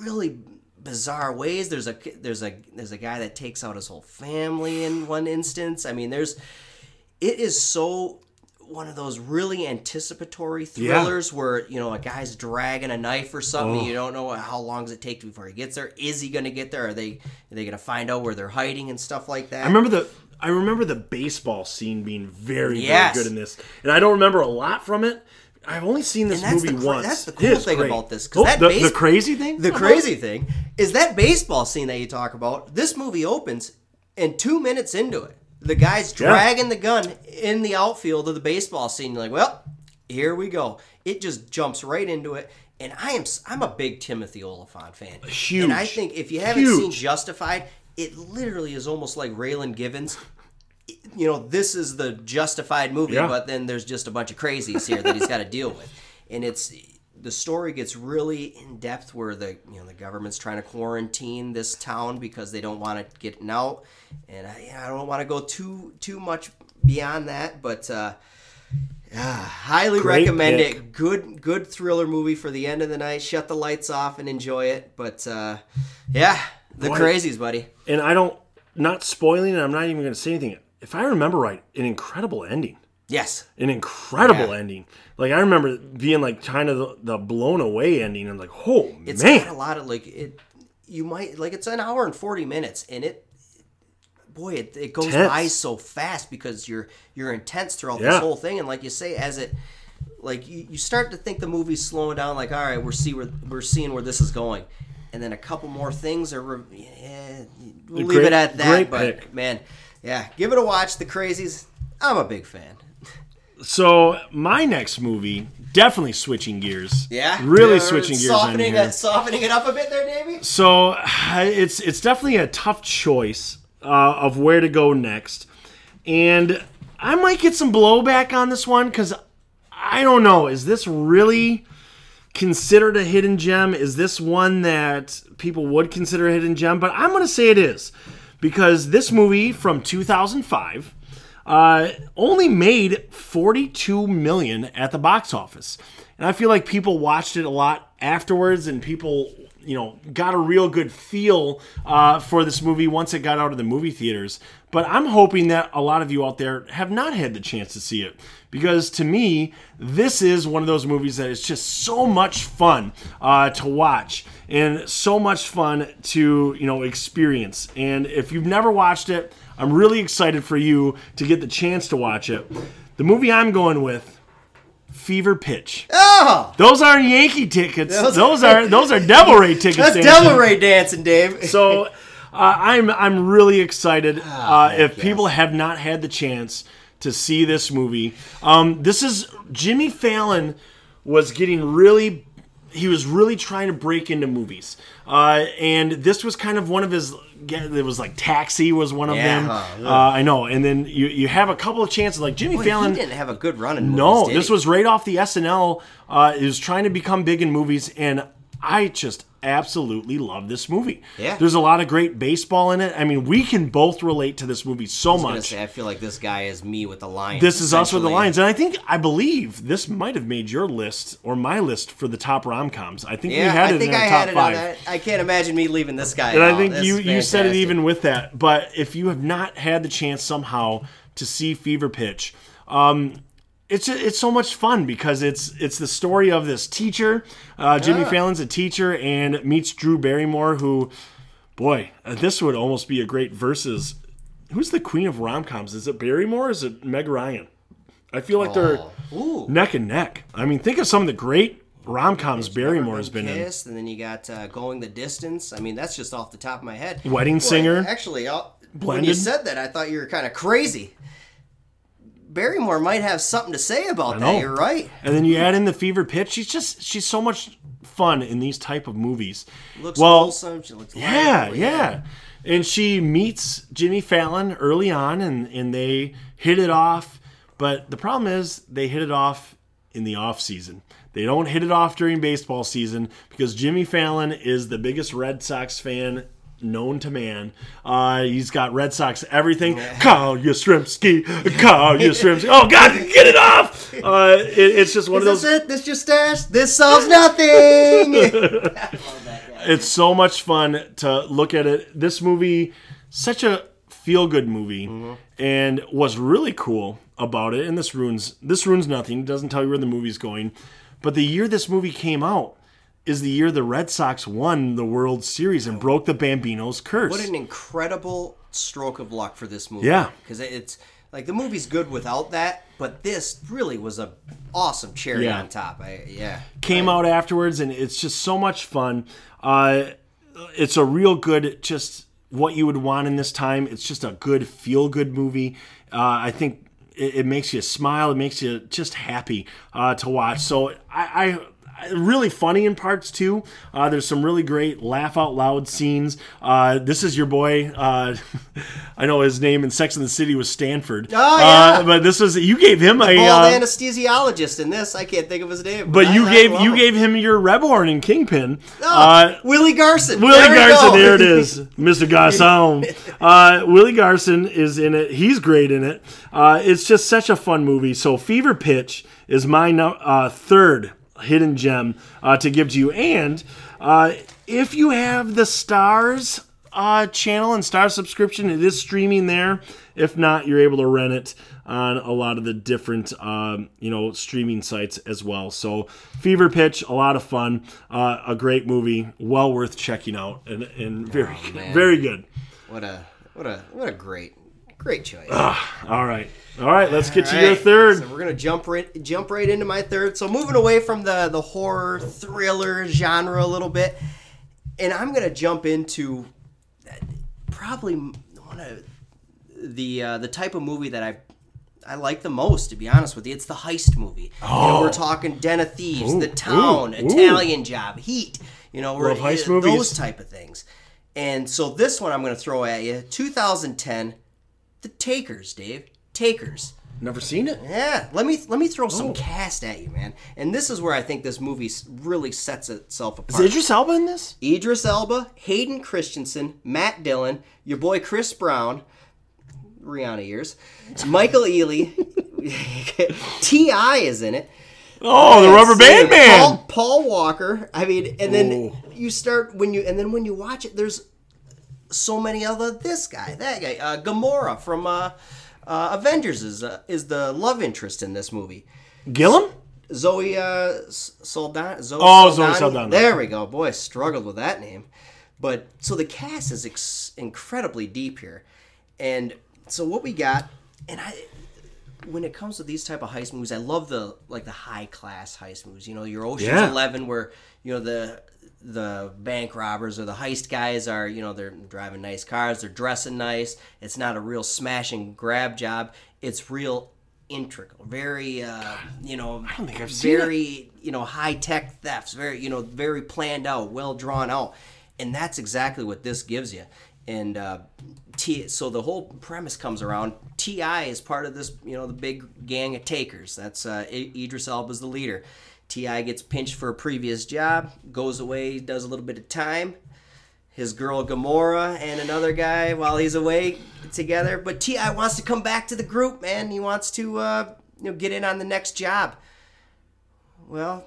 really bizarre ways. There's a there's a there's a guy that takes out his whole family in one instance. I mean there's it is so one of those really anticipatory thrillers where you know a guy's dragging a knife or something. Oh. you don't know how long does it take before he gets there. Is he going to get there? Are they are they going to find out where they're hiding and stuff like that? I remember the I remember the baseball scene being very Yes. very good in this, and I don't remember a lot from it. I've only seen this movie the once. that's the cool is thing great. about this, Oh, that the, base- the crazy thing. The crazy thing is that baseball scene that you talk about. This movie opens, and two minutes into it, the guy's Yeah. dragging the gun in the outfield of the baseball scene. You're like, well, here we go. It just jumps right into it. And I am I'm a big Timothy Olyphant fan. Huge. And I think if you haven't seen Justified, it literally is almost like Raylan Givens. You know, this is the Justified movie, Yeah. but then there's just a bunch of crazies here that he's got to deal with, and it's the story gets really in depth where the you know the government's trying to quarantine this town because they don't want it getting out, and I, I don't want to go too too much beyond that, but. uh yeah, highly Great recommend pick. it. Good, good thriller movie for the end of the night. Shut the lights off and enjoy it. But uh, yeah, the Boy. crazies, buddy. And I don't not spoiling, and I'm not even going to say anything. If I remember right, an incredible ending. Yes, An incredible Yeah. ending. Like I remember being like kind of the, the blown away ending. and like, oh it's man, got a lot of like it. You might like it's an hour and forty minutes, and it, boy, it, it goes Tense. by so fast because you're you're intense throughout Yeah. this whole thing, and like you say, as it. Like you, you start to think the movie's slowing down. Like, all right, we're see where we're seeing where this is going, and then a couple more things are. Yeah, we'll leave Great- it at that. but pick. man, yeah, give it a watch. The Crazies. I'm a big fan. So my next movie, definitely switching gears. Yeah, really switching gears softening here. it, softening it up a bit there, Davey. So it's it's definitely a tough choice uh, of where to go next, and I might get some blowback on this one because I don't know. Is this really considered a hidden gem? Is this one that people would consider a hidden gem? But I'm going to say it is because this movie from 2005 uh, only made 42 million at the box office, and I feel like people watched it a lot afterwards, and people you know got a real good feel uh, for this movie once it got out of the movie theaters. But I'm hoping that a lot of you out there have not had the chance to see it because to me, this is one of those movies that is just so much fun uh, to watch and so much fun to you know experience. And if you've never watched it, I'm really excited for you to get the chance to watch it. The movie I'm going with. Fever Pitch. Oh, Those aren't Yankee tickets. Those- Those, are those are Devil Ray tickets. that's Dancing. Devil Ray dancing, Dave. So uh, I'm I'm really excited. uh, Ah, if people have not had the chance to see this movie. Um, this is Jimmy Fallon was getting really he was really trying to break into movies, uh, and this was kind of one of his. It was like Taxi was one of Yeah, them. Uh, I know, and then you you have a couple of chances like Jimmy Boy, Fallon. he didn't have a good run in movies, No, this he? was right off the SNL. Uh, he was trying to become big in movies, and I just absolutely love this movie. Yeah. there's a lot of great baseball in it. I mean, we can both relate to this movie so I much. say, I feel like this guy is me with the Lions. This is us with the. Lions, and I think I believe this might have made your list or my list for the top rom coms. I think we Yeah, had it I think in our I top had it five. I can't imagine me leaving this guy. And I think you you said it even with that. But if you have not had the chance somehow to see Fever Pitch, um, it's it's so much fun because it's it's the story of this teacher. Uh, Jimmy Ah. Fallon's a teacher and meets Drew Barrymore, who, boy, uh, this would almost be a great versus. Who's the queen of rom coms? Is it Barrymore? Or is it Meg Ryan? I feel like they're Oh. Ooh. neck and neck. I mean, think of some of the great rom coms Barrymore has been in. Kissed, and then you got uh, going the distance. I mean, that's just off the top of my head. Wedding Boy, Singer. Actually, I'll, when you said that, I thought you were kind of crazy. Barrymore might have something to say about that. You're right. And then you add in the fever pitch. She's just she's so much fun in these type of movies. Looks well, wholesome. She looks yeah, lively. yeah. And she meets Jimmy Fallon early on, and and they hit it off. But the problem is they hit it off in the off season. They don't hit it off during baseball season because Jimmy Fallon is the biggest Red Sox fan known to man. Uh, he's got Red Sox everything. Carl Yastrzemski. Carl Yastrzemski. Oh God, get it off! Uh, it, it's just one Is of those. this it? This your stash? This solves nothing. it's so much fun to look at it. This movie, such a feel good movie, and what's really cool about it, and this ruins this ruins nothing. It doesn't tell you where the movie's going, but the year this movie came out is the year the Red Sox won the World Series and broke the Bambino's curse. what an incredible stroke of luck for this movie. Yeah. because it's like the movie's good without that, but this really was a awesome cherry Yeah. on top. I, yeah. came out afterwards, and it's just so much fun. Uh, it's a real good, just what you would want in this time. It's just a good feel good movie. Uh, I think it, it makes you smile. It makes you just happy uh, to watch. So I. I Really funny in parts too. Uh, there's some really great laugh out loud scenes. Uh, this is your boy. Uh, I know his name in Sex and the City was Stanford. Oh, Uh, yeah. but this was you gave him a. Well, uh, anesthesiologist in this, I can't think of his name. but you I gave you him. gave him your Reborn in Kingpin. Oh, Uh, Willie Garson. Willie There Garson, there it is, Mr. Garson. Uh, Willie Garson is in it. He's great in it. Uh, it's just such a fun movie. So, Fever Pitch is my no- uh, third hidden gem uh, to give to you. And uh, if you have the Starz uh, channel and Star subscription, it is streaming there. If not, you're able to rent it on a lot of the different um, you know streaming sites as well. So Fever Pitch, a lot of fun, uh, a great movie, well worth checking out, and, and very very good. What a what a what a great great choice. All right, all right, let's get to All your third. So we're gonna jump right jump right into my third. So moving away from the the horror thriller genre a little bit, and I'm gonna jump into probably one of the uh, the type of movie that I. I like the most, to be honest with you. It's the heist movie. You know, we're talking Den of Thieves, The Town, Oh. ooh, ooh. Italian Job, Heat. You know, we're Love heist uh, movies. those type of things. And so this one I'm going to throw at you, 2010, The Takers, Dave. Takers. Never seen it. Yeah, let me let me throw some Oh. cast at you, man. And this is where I think this movie s- really sets itself Is apart. Idris Elba in this? Idris Elba, Hayden Christensen, Matt Dillon, your boy Chris Brown, Rihanna years, Michael Ealy, T.I. is in it. Oh, the Rubber Band Man. Paul, Paul Walker. I mean, and then Ooh. you start when you and then when you watch it, there's so many other this guy, that guy, uh, Gamora from uh, uh, Avengers is uh, is the love interest in this movie. Gillum. Zoe uh, S- Saldana. Zoe Oh, Zoe Saldana. Saldana. There we go. Boy, I struggled with that name. But so the cast is ex- incredibly deep here, and so what we got, and I, when it comes to these type of heist movies, I love the like the high class heist movies. You know, your Ocean's Yeah. Eleven, where you know the the bank robbers or the heist guys are you know they're driving nice cars, they're dressing nice. It's not a real smash and grab job. It's real intricate, very uh, you know, don't think I've seen very you know high tech thefts, very you know very planned out, well drawn out, and that's exactly what this gives you. And uh, T, so the whole premise comes around. T.I. is part of this, you know, the big gang of takers. That's uh, I- Idris Elba's the leader. T.I. gets pinched for a previous job, goes away, does a little bit of time. His girl Gamora and another guy while he's away together. But T.I. wants to come back to the group, man. He wants to, uh, you know, get in on the next job. Well,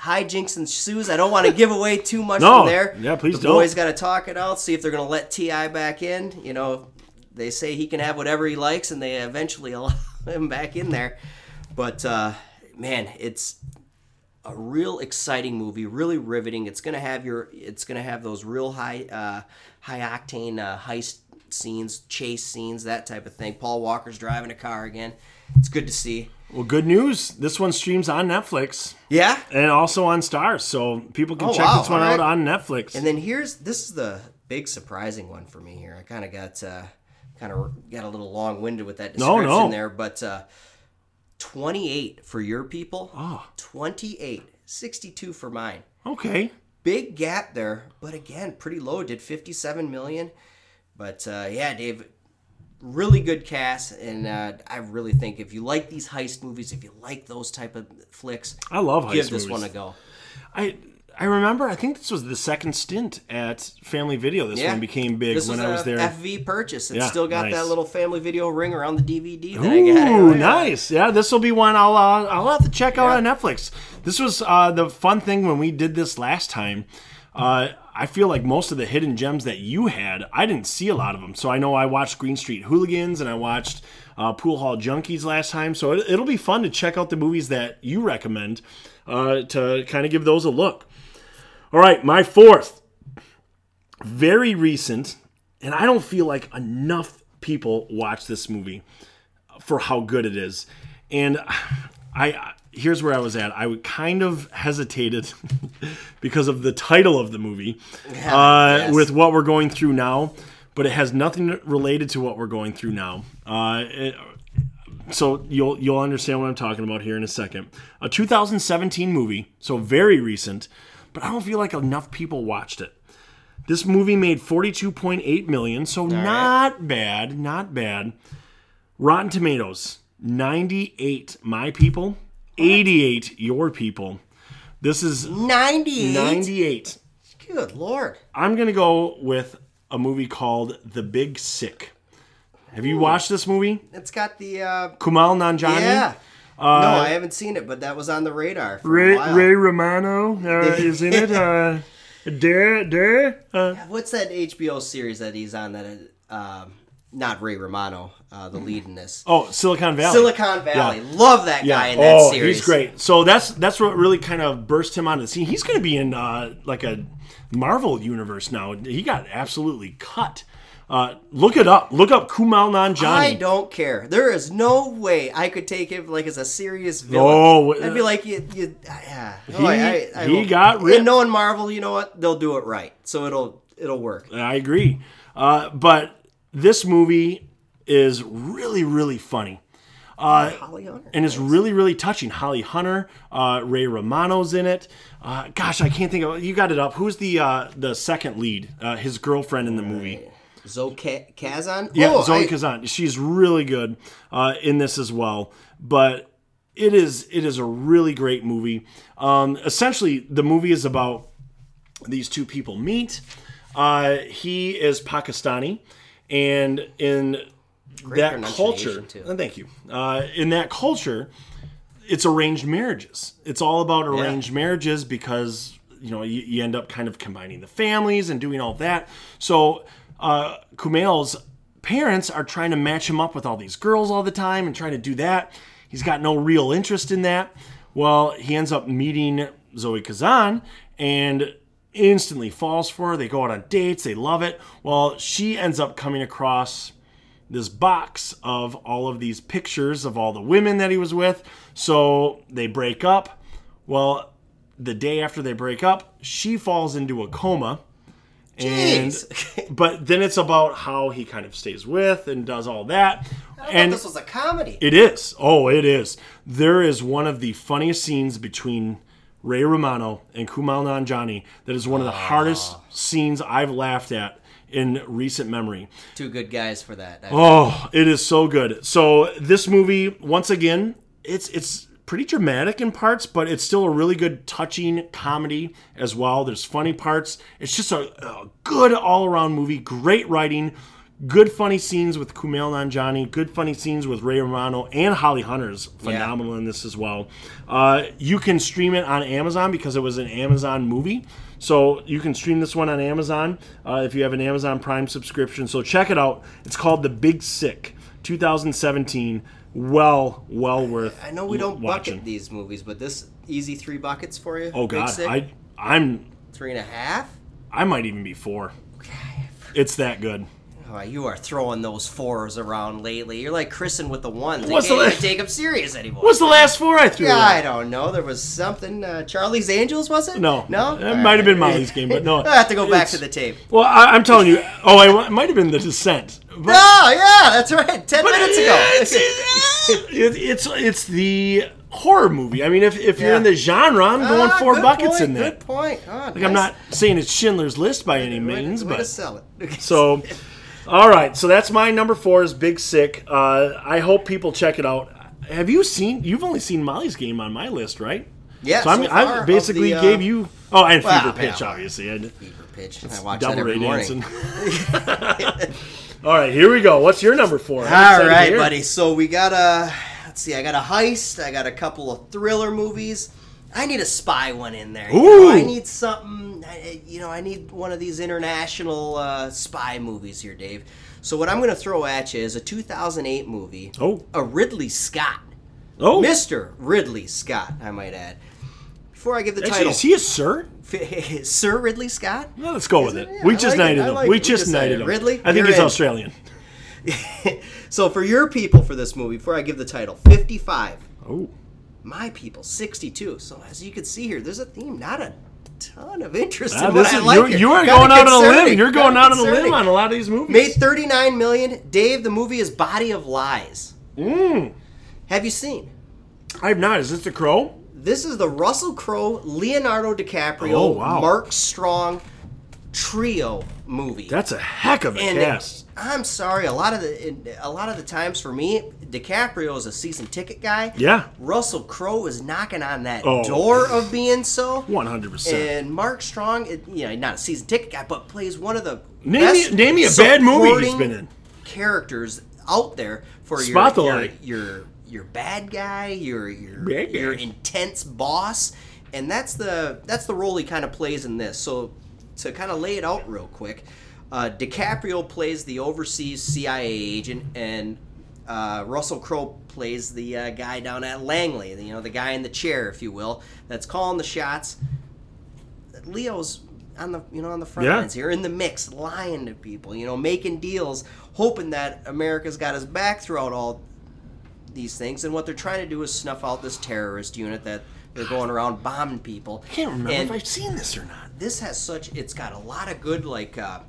hijinks ensues. I don't want to give away too much No. from there. Yeah, please the don't. boys got to talk it out, see if they're going to let T.I. back in. You know, they say he can have whatever he likes, and they eventually allow him back in there. But uh, man, it's a real exciting movie, really riveting. It's gonna have your, it's gonna have those real high, uh, high octane uh, heist scenes, chase scenes, that type of thing. Paul Walker's driving a car again. It's good to see. Well, good news. This one streams on Netflix Yeah. and also on Starz, so people can Oh, check wow, this one all out on Netflix. And then here's this is the big surprising one for me here. I kind of got uh, kind of got a little long winded with that No, description no. there, but uh, 28 for your people. Oh. 28, 62 for mine. okay. Big gap there, but again, pretty low. Did 57 million. But uh, yeah, Dave, really good cast, and uh, I really think if you like these heist movies, if you like those type of flicks, I love heist give this movies. one a go. I I remember. I think this was the second stint at Family Video. This Yeah, one became big This when was I was a there. FV purchase. It's Yeah, still got nice. that little family video ring around the DVD that I got. Ooh, Oh, nice. Yeah, this will be one I'll uh, I'll have to check out on Netflix. This was uh, the fun thing when we did this last time. Uh, I feel like most of the hidden gems that you had, I didn't see a lot of them. So I know I watched Green Street Hooligans and I watched uh, Pool Hall Junkies last time. So it, it'll be fun to check out the movies that you recommend uh, to kind of give those a look. All right, my fourth, very recent, and I don't feel like enough people watch this movie for how good it is. And I here's where I was at. I would kind of hesitated because of the title of the movie uh, yes. with what we're going through now, but it has nothing related to what we're going through now. Uh, it- so you'll you'll understand what I'm talking about here in a second. A 2017 movie, so very recent, but I don't feel like enough people watched it. This movie made 42.8 million, so not bad, not bad. Rotten Tomatoes, 98 my people, 88 your people. This is 98. 98. Good lord. I'm going to go with a movie called The Big Sick. Have you watched this movie? It's got the. Uh, Kumail Nanjiani? yeah. No, I haven't seen it, but that was on the radar for a Ray, while. Ray Romano uh, is in it. Uh, Dare, Dare. Uh, What's that HBO series that he's on? That um, not Ray Romano, uh, the lead in this. oh, Silicon Valley. Silicon Valley. Love that guy in that oh, series. he's great. So that's that's what really kind of burst him onto the scene. He's going to be in uh, like a Marvel universe now. He got absolutely cut. Uh, look it up. Look up Kumail Nanjiani. I don't care. There is no way I could take him like as a serious villain. No, I'd be like, you, you, yeah. No, I, I, I he got ripped. And knowing Marvel, you know what? They'll do it right, so it'll it'll work. I agree. Uh, but this movie is really, really funny. Holly Hunter. and it's really really touching. Holly Hunter, uh, Ray Romano's in it. Uh, gosh, I can't think of. You got it up. Who's the uh, the second lead? Uh, his girlfriend in the movie. Zoe Ka- Kazan. Yeah, oh, Zoe I- Kazan. She's really good uh, in this as well. But it is it is a really great movie. Um, essentially, the movie is about these two people meet. Uh, he is Pakistani, and in that culture, too. uh, thank you. Uh, in that culture, it's arranged marriages. It's all about arranged marriages because you know you, you end up kind of combining the families and doing all that. So uh, Kumail's parents are trying to match him up with all these girls all the time and trying to do that. He's got no real interest in that. Well, he ends up meeting Zoe Kazan and instantly falls for her. They go out on dates. They love it. Well, she ends up coming across this box of all of these pictures of all the women that he was with. So they break up. Well, the day after they break up, she falls into a coma. And but then it's about how he kind of stays with and does all that. I thought And- this was a comedy. It is. Oh, it is. There is one of the funniest scenes between Ray Romano and Kumail Nanjiani that is one of the ah. hardest scenes I've laughed at in recent memory. Two good guys for that. I- Oh, it is so good. So this movie, once again, it's it's pretty dramatic in parts, but it's still a really good, touching comedy as well. There's funny parts. It's just a, a good all around movie. Great writing. Good funny scenes with Kumail Nanjiani. Good funny scenes with Ray Romano and Holly Hunter's phenomenal in this as well. Uh, you can stream it on Amazon because it was an Amazon movie. So you can stream this one on Amazon uh, if you have an Amazon Prime subscription. So check it out. It's called The Big Sick, 2017. Well, well worth. I know we don't watching. bucket these movies, but this easy three buckets for you. Oh God, I I'm three and a half. I might even be four. Okay. It's that good. Oh, you are throwing those fours around lately. You're like Kristen with the ones. What's you the can't la- even take them serious anymore. What's the last four I threw? Yeah? I don't know. There was something. Uh, Charlie's Angels, was it? No, No? It might have been Molly's game, but no. I have to go back to the tape. Well, I, I'm telling you. Oh, I, it might have been The Descent. But, Oh, yeah, that's right. Ten minutes ago. It's, it- it's it's the horror movie. I mean, if, if you're in the genre, I'm going Ah, four buckets point, in there. Good point. Oh, Like I'm not saying it's Schindler's List by any way, means, way to but sell it. so. All right, so that's my number four is Big Sick. Uh, I hope people check it out. Have you seen? You've only seen Molly's game on my list, right? yeah, So, I'm, so I basically the, uh, gave you. Oh, and well, Fever Pitch, yeah. obviously. I, Fever pitch. I watch that every Ray morning. All right, here we go. What's your number four? I'm All right, buddy. So we got a let's see. I got a heist. I got a couple of thriller movies. I need a spy one in there. You know, Ooh. I need something. I- You know, I need one of these international uh, spy movies here, Dave. So what I'm going to throw at you is a 2008 movie. Oh. A Ridley Scott, Oh, Mr. Ridley Scott, I might add. Before I give the actually, title, is he a sir? Sir Ridley Scott. No, let's go with it. it? Yeah, we I just like knighted I him. like we. We just knighted him. Ridley, I think he's in. Australian. so for your people for this movie, before I give the title, 55. Oh, My people, 62. So as you can see here, there's a theme, not a ton of interest Ah, in what this I like you're, you are going out on a limb. You're going out on a limb on a lot of these movies. Made 39 million. Dave, the movie is Body of Lies. Mm. Have you seen? I have not. Is this the Crowe? This is the Russell Crowe, Leonardo DiCaprio, Oh, wow. Mark Strong trio movie. That's a heck of a and cast. I'm sorry, a lot of the a lot of the times for me, DiCaprio is a season ticket guy. Yeah. Russell Crowe is knocking on that Oh. door of being so. One hundred percent. And Mark Strong, it- you know, not a season ticket guy, but plays one of the Name best me- name me a bad movie he's been in. Characters out there for Spot your, light. your your your bad guy, your your Bad guy. your intense boss, and that's the that's the role he kind of plays in this. So to kind of lay it out real quick, uh, DiCaprio plays the overseas CIA agent, and uh, Russell Crowe plays the uh, guy down at Langley, you know, the guy in the chair, if you will, that's calling the shots. Leo's on the you know on the front Yeah. lines here in the mix, lying to people, you know, making deals, hoping that America's got his back throughout all these things. And what they're trying to do is snuff out this terrorist unit that they're going around bombing people. I can't remember And if I've seen this or not. this has such it's got a lot of good like uh,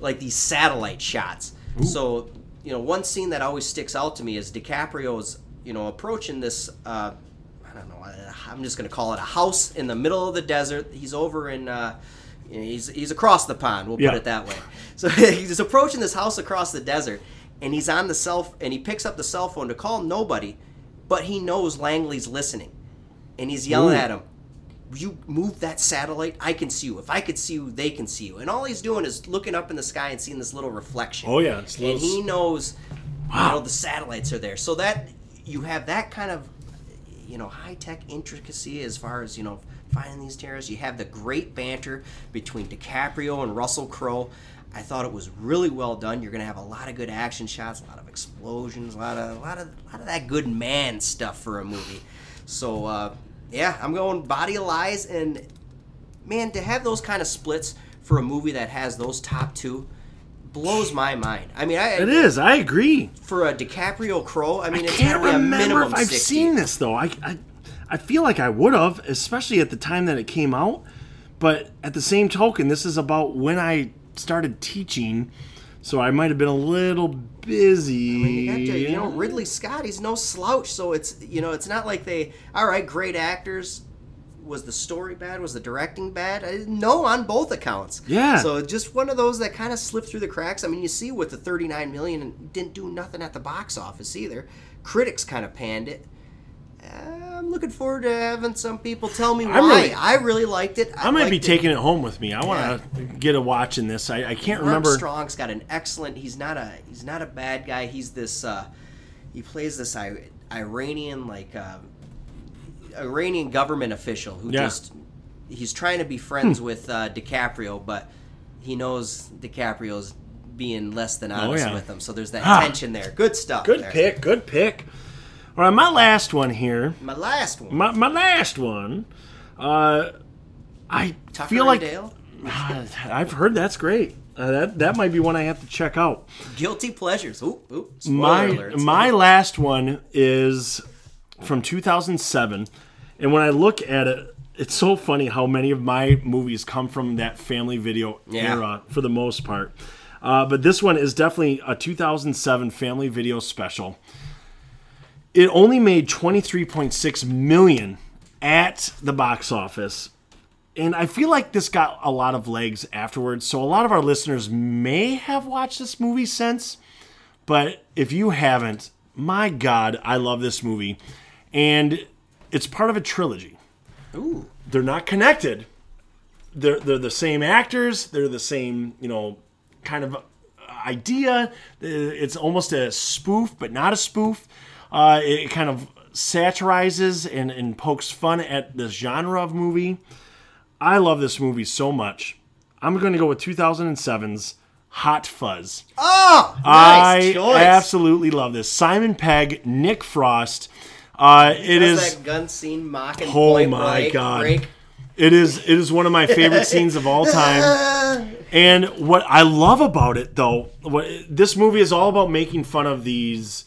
like these satellite shots. So you know one scene that always sticks out to me is DiCaprio's you know approaching this. Uh, I don't know. I'm just gonna call it a house in the middle of the desert. He's over in. Uh, he's he's across the pond. We'll Yeah. put it that way. So he's approaching this house across the desert, and he's on the cell and he picks up the cell phone to call nobody, but he knows Langley's listening, and he's yelling Ooh. at him you move that satellite, I can see you. If I could see you, they can see you. And all he's doing is looking up in the sky and seeing this little reflection. Oh, yeah, it's and he knows, you know, the satellites are there. So that you have that kind of, you know, high tech intricacy as far as you know finding these terrorists. You have the great banter between DiCaprio and Russell Crowe. I thought it was really well done. You're gonna have a lot of good action shots, a lot of explosions, a lot of, a lot of, a lot of that good man stuff for a movie. So uh, yeah, I'm going Body of Lies, and man, to have those kind of splits for a movie that has those top two blows my mind. I mean, I It is. I agree. for a DiCaprio Crowe. I mean, I it's can't remember if I've 60. seen this though. I, I I feel like I would have, especially at the time that it came out. But at the same token, this is about when I started teaching. so I might have been a little busy. You, got to, you know, Ridley Scott, he's no slouch, so it's you know, it's not like they all right, great actors. Was the story bad? Was the directing bad? No, on both accounts. Yeah. So just one of those that kind of slipped through the cracks. I mean, you see with the 39 million and didn't do nothing at the box office either. Critics kind of panned it. Uh, I'm looking forward to having some people tell me why. really- I really liked it. I might be liked it. taking it home with me. I want to get a watch in this. I, I can't remember. Armstrong's got an excellent. He's not a. He's not a bad guy. He's this. Uh, he plays this I, Iranian like uh, Iranian government official who Yeah. Hmm. just. He's trying to be friends with uh, DiCaprio, but he knows DiCaprio's being less than honest Oh, yeah. with him. So there's that Ah. tension there. Good stuff. Good there. pick. Good pick. All right, my last one here. My last one. My, my last one. Uh, I Tucker feel like Dale. I've heard that's great. Uh, that that might be one I have to check out. Guilty pleasures. Ooh, ooh. Spoiler my alerts. my last one is from 2007 and when i look at it it's so funny how many of my movies come from that family video Yeah. era for the most part uh, but this one is definitely a 2007 family video special it only made 23.6 million at the box office and I feel like this got a lot of legs afterwards. So a lot of our listeners may have watched this movie since. But if you haven't, my God, I love this movie. And it's part of a trilogy. Ooh. They're not connected. They're, they're the same actors. They're the same, you know, kind of idea. It's almost a spoof, but not a spoof. Uh, it kind of satirizes and, and pokes fun at the genre of movie. I love this movie so much. I'm going to go with 2007's Hot Fuzz. Oh, nice I choice. absolutely love this. Simon Pegg, Nick Frost. Uh, it is that gun scene mocking Oh Point my Break, God. Break. it is it is one of my favorite scenes of all time. And what I love about it though, what this movie is all about making fun of these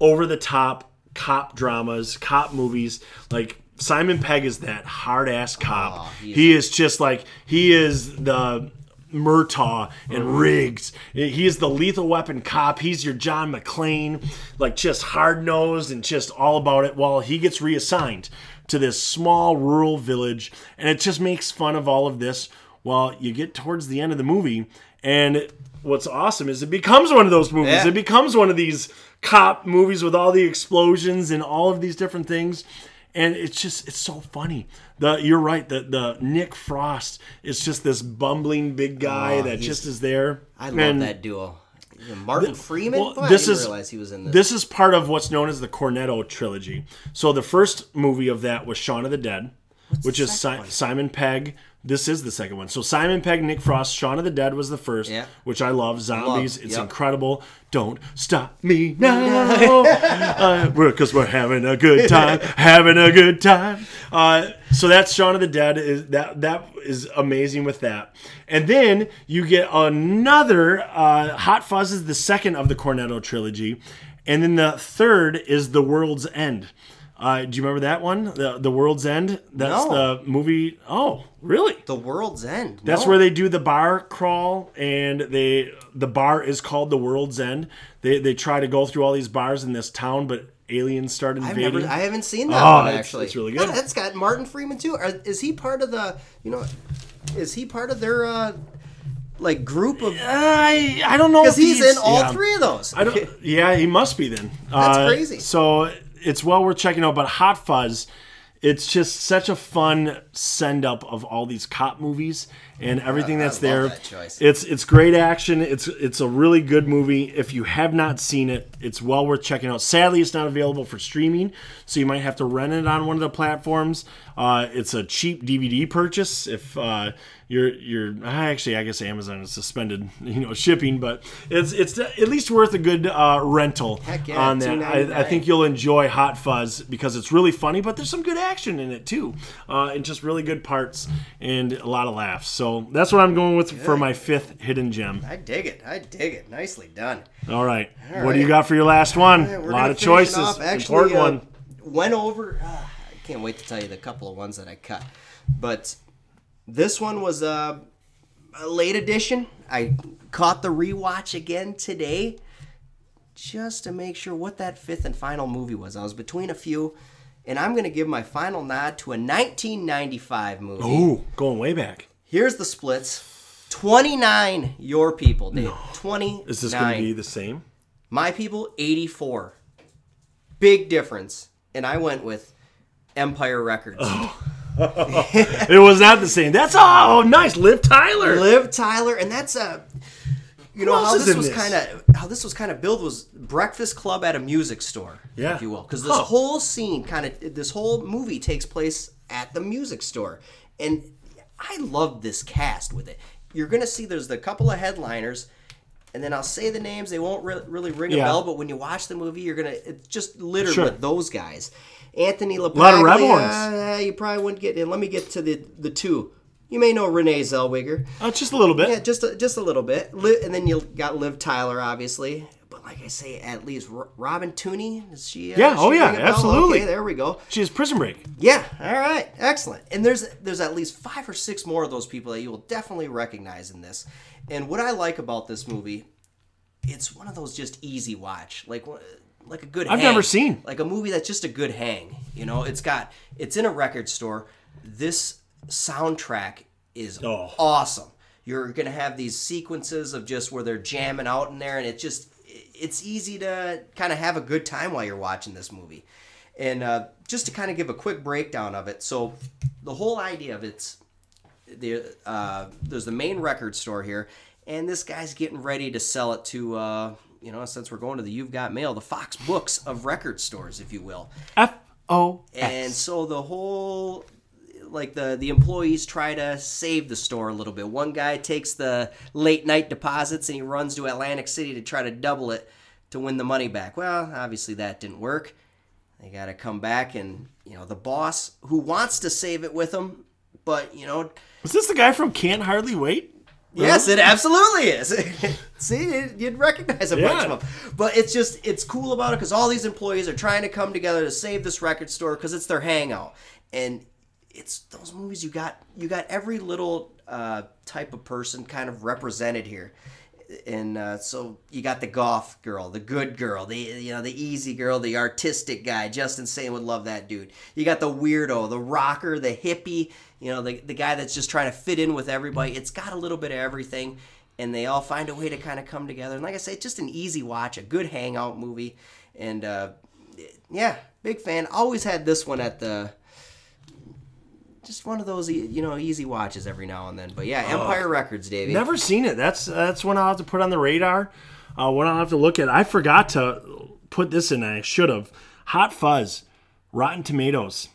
over the top cop dramas, cop movies. Like Simon Pegg is that hard ass cop. Aw, he is- just like he is the Murtaugh and mm-hmm. Riggs. He is the lethal weapon cop. He's your John McClane, like just hard nosed and just all about it. While he gets reassigned to this small rural village, and it just makes fun of all of this. While you get towards the end of the movie, and what's awesome is it becomes one of those movies. Yeah. It becomes one of these cop movies with all the explosions and all of these different things and it's just it's so funny. The you're right. The the Nick Frost is just this bumbling big guy Oh, that just is there. I love And, that duo. Martin Freeman. well, this didn't is realize he was in this. This is part of what's known as the Cornetto trilogy. So the first movie of that was Shaun of the Dead, which the is si- Simon Pegg. This is the second one. So Simon Pegg, Nick Frost, Shaun of the Dead was the first, Yeah. which I love. Zombies, it's yep. incredible. Don't stop me now, because we're having a good time, having a good time. Uh, so that's Shaun of the Dead. Is that that is amazing with that, and then you get another uh, Hot Fuzz is the second of the Cornetto trilogy, and then the third is The World's End. Uh, do you remember that one? The The World's End. That's No. the movie. Oh, really? the World's End. That's No. where they do the bar crawl, and they the bar is called the World's End. They they try to go through all these bars in this town, but aliens start I've invading. never. I haven't seen that Oh, one it's- actually. it's really good. Yeah, that's got Martin Freeman too. Are, is he part of the? You know, is he part of their uh, like group of? I I don't know Because if he's in all yeah. three of those. I don't. Yeah, he must be then. That's Uh, crazy. So it's well worth checking out. But Hot Fuzz, it's just such a fun send up of all these cop movies and everything I that's there. that. It's it's great action. It's it's a really good movie. If you have not seen it, it's well worth checking out. Sadly, it's not available for streaming, so you might have to rent it on one of the platforms. Uh, it's a cheap DVD purchase if uh, you're you're actually I guess Amazon has suspended you know shipping, but it's it's at least worth a good uh, rental Heck yeah, on that. I, I think you'll enjoy Hot Fuzz because it's really funny, but there's some good action in it too, uh, and just really good parts and a lot of laughs. So that's what I'm going with for my fifth hidden gem. I dig it. I dig it. Nicely done. All right, All what do you got for your last one? Yeah, a lot of choices. Actually, Important uh, one. Went over. Uh, I can't wait to tell you the couple of ones that I cut, but this one was uh, a late edition. I caught the rewatch again today just to make sure what that fifth and final movie was. I was between a few, and I'm going to give my final nod to a 1995 movie. Oh, going way back. Here's the splits 29 Your People, Dave. 29. Is this going to be the same? My People, 84. Big difference. And I went with Empire Records. It was not the same. That's oh nice, Liv Tyler. Liv Tyler, and that's a. You know how this was kind of how this was kind of built was Breakfast Club at a music store, Yeah. if you will, because this Huh. whole scene kind of this whole movie takes place at the music store, and I love this cast with it. You're gonna see there's the couple of headliners, and then I'll say the names. They won't re- really ring a Yeah. bell, but when you watch the movie, you're gonna it's just littered Sure. with those guys. Anthony LaPaglia. A lot of rebel ones. uh, you probably wouldn't get. And let me get to the the two. You may know Renee Zellweger. Uh, just a little bit. Yeah, just a, just a little bit. And then you got Liv Tyler, obviously. But like I say, at least R- Robin Tunney is she? Uh, Yeah, she oh yeah, ring a bell? absolutely. Okay, there we go. She has Prison Break. Yeah, all right, excellent. And there's there's at least five or six more of those people that you will definitely recognize in this. And what I like about this movie, it's one of those just easy watch, like like a good. I've hang. never seen. like a movie that's just a good hang. You know, it's got it's in a record store. This soundtrack is Oh. awesome. You're gonna have these sequences of just where they're jamming out in there, and it just it's easy to kind of have a good time while you're watching this movie. And uh, just to kind of give a quick breakdown of it, so the whole idea of it's the uh, there's the main record store here, and this guy's getting ready to sell it to uh, you know since we're going to the You've Got Mail, the Fox Books of record stores, if you will. F O And so the whole like the the employees try to save the store a little bit. One guy takes the late night deposits and he runs to Atlantic City to try to double it to win the money back. Well, obviously that didn't work. They got to come back and you know the boss who wants to save it with them, but you know Is this the guy from Can't Hardly Wait? Yes, it absolutely is. See, you'd recognize a bunch Yeah. of them. But it's just, it's cool about it because all these employees are trying to come together to save this record store because it's their hangout. And it's those movies you got, you got every little uh, type of person kind of represented here. And uh, so you got the golf girl, the good girl, the you know the easy girl, the artistic guy. Justin Sane would love that dude. You got the weirdo, the rocker, the hippie, you know the the guy that's just trying to fit in with everybody. It's got a little bit of everything, and they all find a way to kind of come together. And like I say, it's just an easy watch, a good hangout movie, and uh, yeah, big fan. Always had this one at the. Just one of those, you know, easy watches every now and then. But yeah, Empire Records, Davey. Never seen it. That's that's one I'll have to put on the radar. Uh, one I'll have to look at. I forgot to put this in. I should have. Hot Fuzz, Rotten Tomatoes,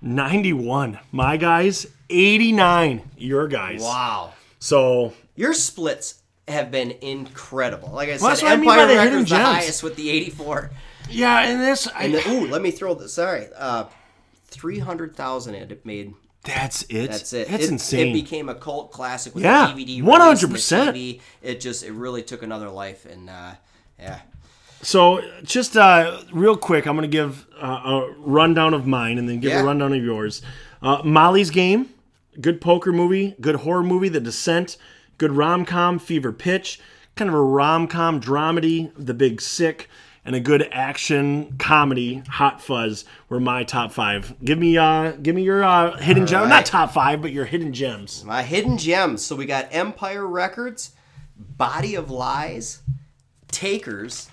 ninety-one. My guys, eighty-nine. Your guys. Wow. So Your splits have been incredible. Like I said, Well, what I mean Empire the Records the highest with the 84. yeah, and this. I, And the, ooh, let me throw this. Sorry, uh, 300,000 it made. that's it. That's it. That's it, insane. It became a cult classic with Yeah, DVD. 100%. release and the TV. It just it really took another life, and uh, yeah. So, just uh, real quick, I'm going to give uh, a rundown of mine and then give Yeah. a rundown of yours. Uh, Molly's Game, good poker movie, good horror movie, The Descent, good rom com, Fever Pitch, kind of a rom com dramedy, The Big Sick, and a good action comedy, Hot Fuzz, were my top five. Give me, uh, give me your uh, hidden gem, not top five, but your hidden gems. My hidden gems. So we got Empire Records, Body of Lies, Takers,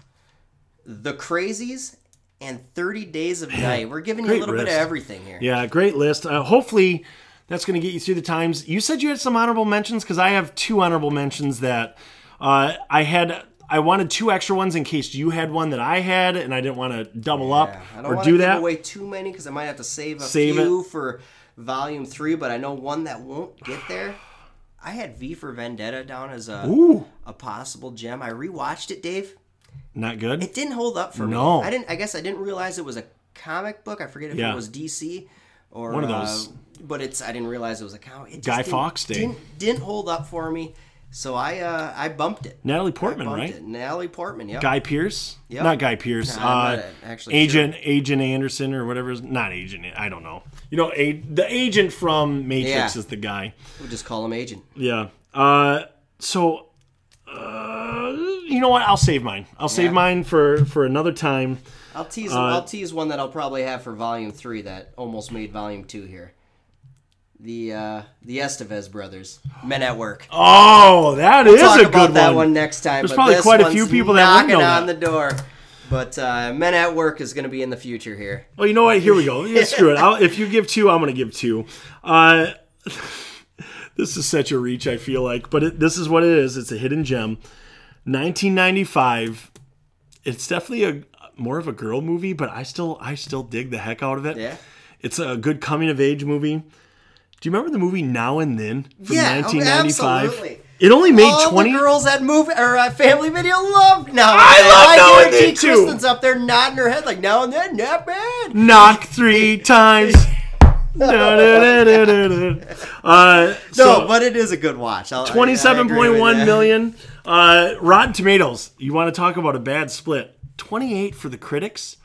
The Crazies, and 30 Days of Night. We're giving you a little bit of everything here. Yeah, great list. Uh, hopefully, that's going to get you through the times. You said you had some honorable mentions because I have two honorable mentions that uh, I had. I wanted two extra ones in case you had one that I had, and I didn't want to double up Yeah, I don't or want do to give that. away too many because I might have to save a Save few for volume three. But I know one that won't get there. I had V for Vendetta down as a Ooh. a possible gem. I rewatched it, Dave. Not good. It didn't hold up for No. me. I didn't. I guess I didn't realize it was a comic book. I forget if Yeah. it was DC or One of uh, those. but it's. I didn't realize it was a comic. It Guy didn't- Fawkes Day. didn't didn't hold up for me. So I uh, I bumped it. Natalie Portman, right? it. Natalie Portman. yeah. Guy Pearce? yeah. Not Guy Pearce. I'm uh, actually Agent Agent Anderson or whatever. is- Not Agent. I don't know. You know, a, the agent from Matrix Yeah. is the guy. We'll just call him Agent. Yeah. Uh, so, uh, you know what? I'll save mine. I'll save Yeah. mine for for another time. I'll tease. Uh, I'll tease one that I'll probably have for Volume Three that almost made Volume Two here. The uh, the Estevez brothers, Men at Work. Oh, that is Talk a about good that one. one next time. There's but probably quite a few people that knocking on that. the door. But uh, Men at Work is going to be in the future here. Well, you know what? Here we go. Yeah, screw it. I'll, if you give two, I'm going to give two. Uh, this is such a reach. I feel like, but it, this is what it is. It's a hidden gem. 1995. It's definitely a more of a girl movie, but I still I still dig the heck out of it. Yeah. It's a good coming of age movie. Do you remember the movie Now and Then from Yeah, oh, 1995? absolutely. It only made All 20 the girls at movie or uh, Family Video loved now. and I Then. love Now and Then, too. Kristen's up there nodding her head like now and then, not bad. knock three times. Uh, so, No, but it is a good watch. I'll- I- I agree with Twenty-seven point one that. million. Uh, Rotten Tomatoes. You want to talk about a bad split? Twenty-eight for the critics,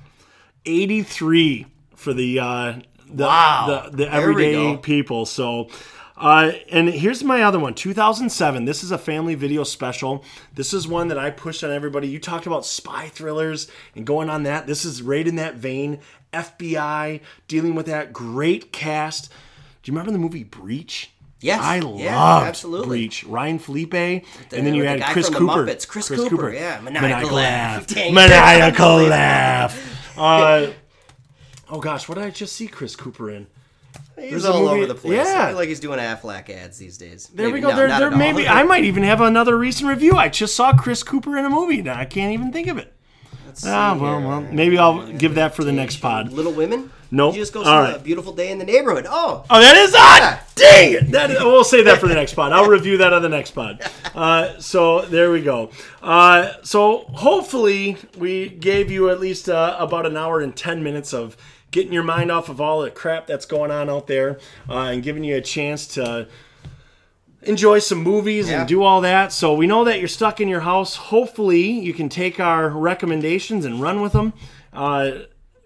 eighty-three for the uh, the, Wow. the, the everyday people. So. Uh, and here's my other one 2007 this is a family video special this is one that i pushed on everybody you talked about spy thrillers and going on that this is right in that vein fbi dealing with that great cast do you remember the movie breach Yes. I Yeah, loved absolutely. Breach. Ryan Phillippe, and then you with the had Chris Cooper. Muppets. Chris Cooper, yeah. Maniacal laugh. Dang. Maniacal laugh. Uh, oh gosh, what did I just see Chris Cooper in? He's There's all over the place. yeah. I feel like he's doing Affleck ads these days. There we go. no, there, there maybe I might even have another recent review. I just saw Chris Cooper in a movie. Now I can't even think of it. Let's Ah, well, well, maybe I'll give that for the next pod. Little Women. Nope. You just go see right. a beautiful day in the neighborhood. Oh, Oh, that is on. Yeah. Dang it! That is, we'll save that for the next pod. I'll review that on the next pod. Uh, so there we go. Uh, so hopefully we gave you at least uh, about an hour and ten minutes of getting your mind off of all the crap that's going on out there, uh, and giving you a chance to enjoy some movies Yeah. and do all that. So we know that you're stuck in your house. Hopefully you can take our recommendations and run with them. Uh,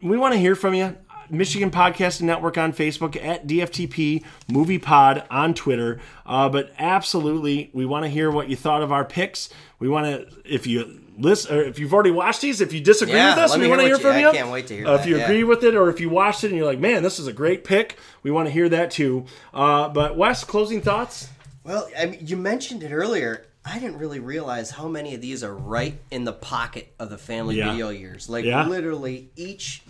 we want to hear from you. Michigan Podcasting Network on Facebook at DFTP Movie Pod on Twitter. Uh, but absolutely, we want to hear what you thought of our picks. We want to, if you listen, or if you've already watched these, if you disagree Yeah, with us, we want to hear from you- you. I can't wait to hear Uh, If you yeah. agree with it, or if you watched it and you're like, man, this is a great pick, we want to hear that too. Uh, but Wes, closing thoughts? Well, I mean, you mentioned it earlier. I didn't really realize how many of these are right in the pocket of the family Yeah. video years. Like literally each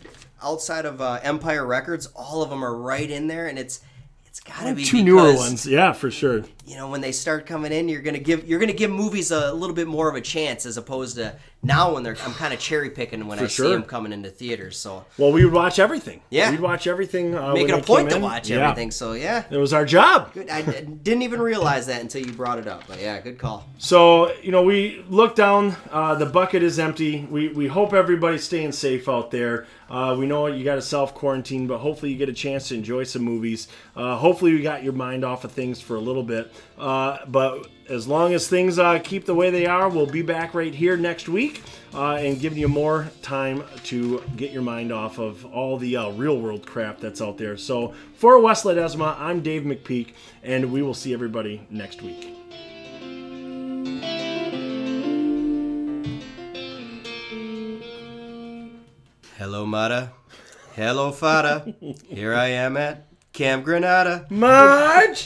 outside of uh, Empire Records, all of them are right in there, and it's it's got to be Two newer ones, yeah, for sure. You know, when they start coming in, you're gonna give you're gonna give movies a little bit more of a chance as opposed to now when they're I'm kind of cherry picking when I see them coming into theaters. So Well, we would watch everything. Yeah. we'd watch everything. Uh, making a point to watch Yeah. everything. So yeah. It was our job. Good. I, I didn't even realize that until you brought it up. But yeah, good call. So you know, we look down. Uh, the bucket is empty. We we hope everybody's staying safe out there. Uh, we know you got to self quarantine, but hopefully you get a chance to enjoy some movies. Uh, hopefully you got your mind off of things for a little bit. Uh, but as long as things uh, keep the way they are, we'll be back right here next week uh, and giving you more time to get your mind off of all the uh, real world crap that's out there. So for Wes Ledesma, I'm Dave McPeak, and we will see everybody next week. Hello, Mata. Hello, Fada. Here I am at Camp Granada. Marge!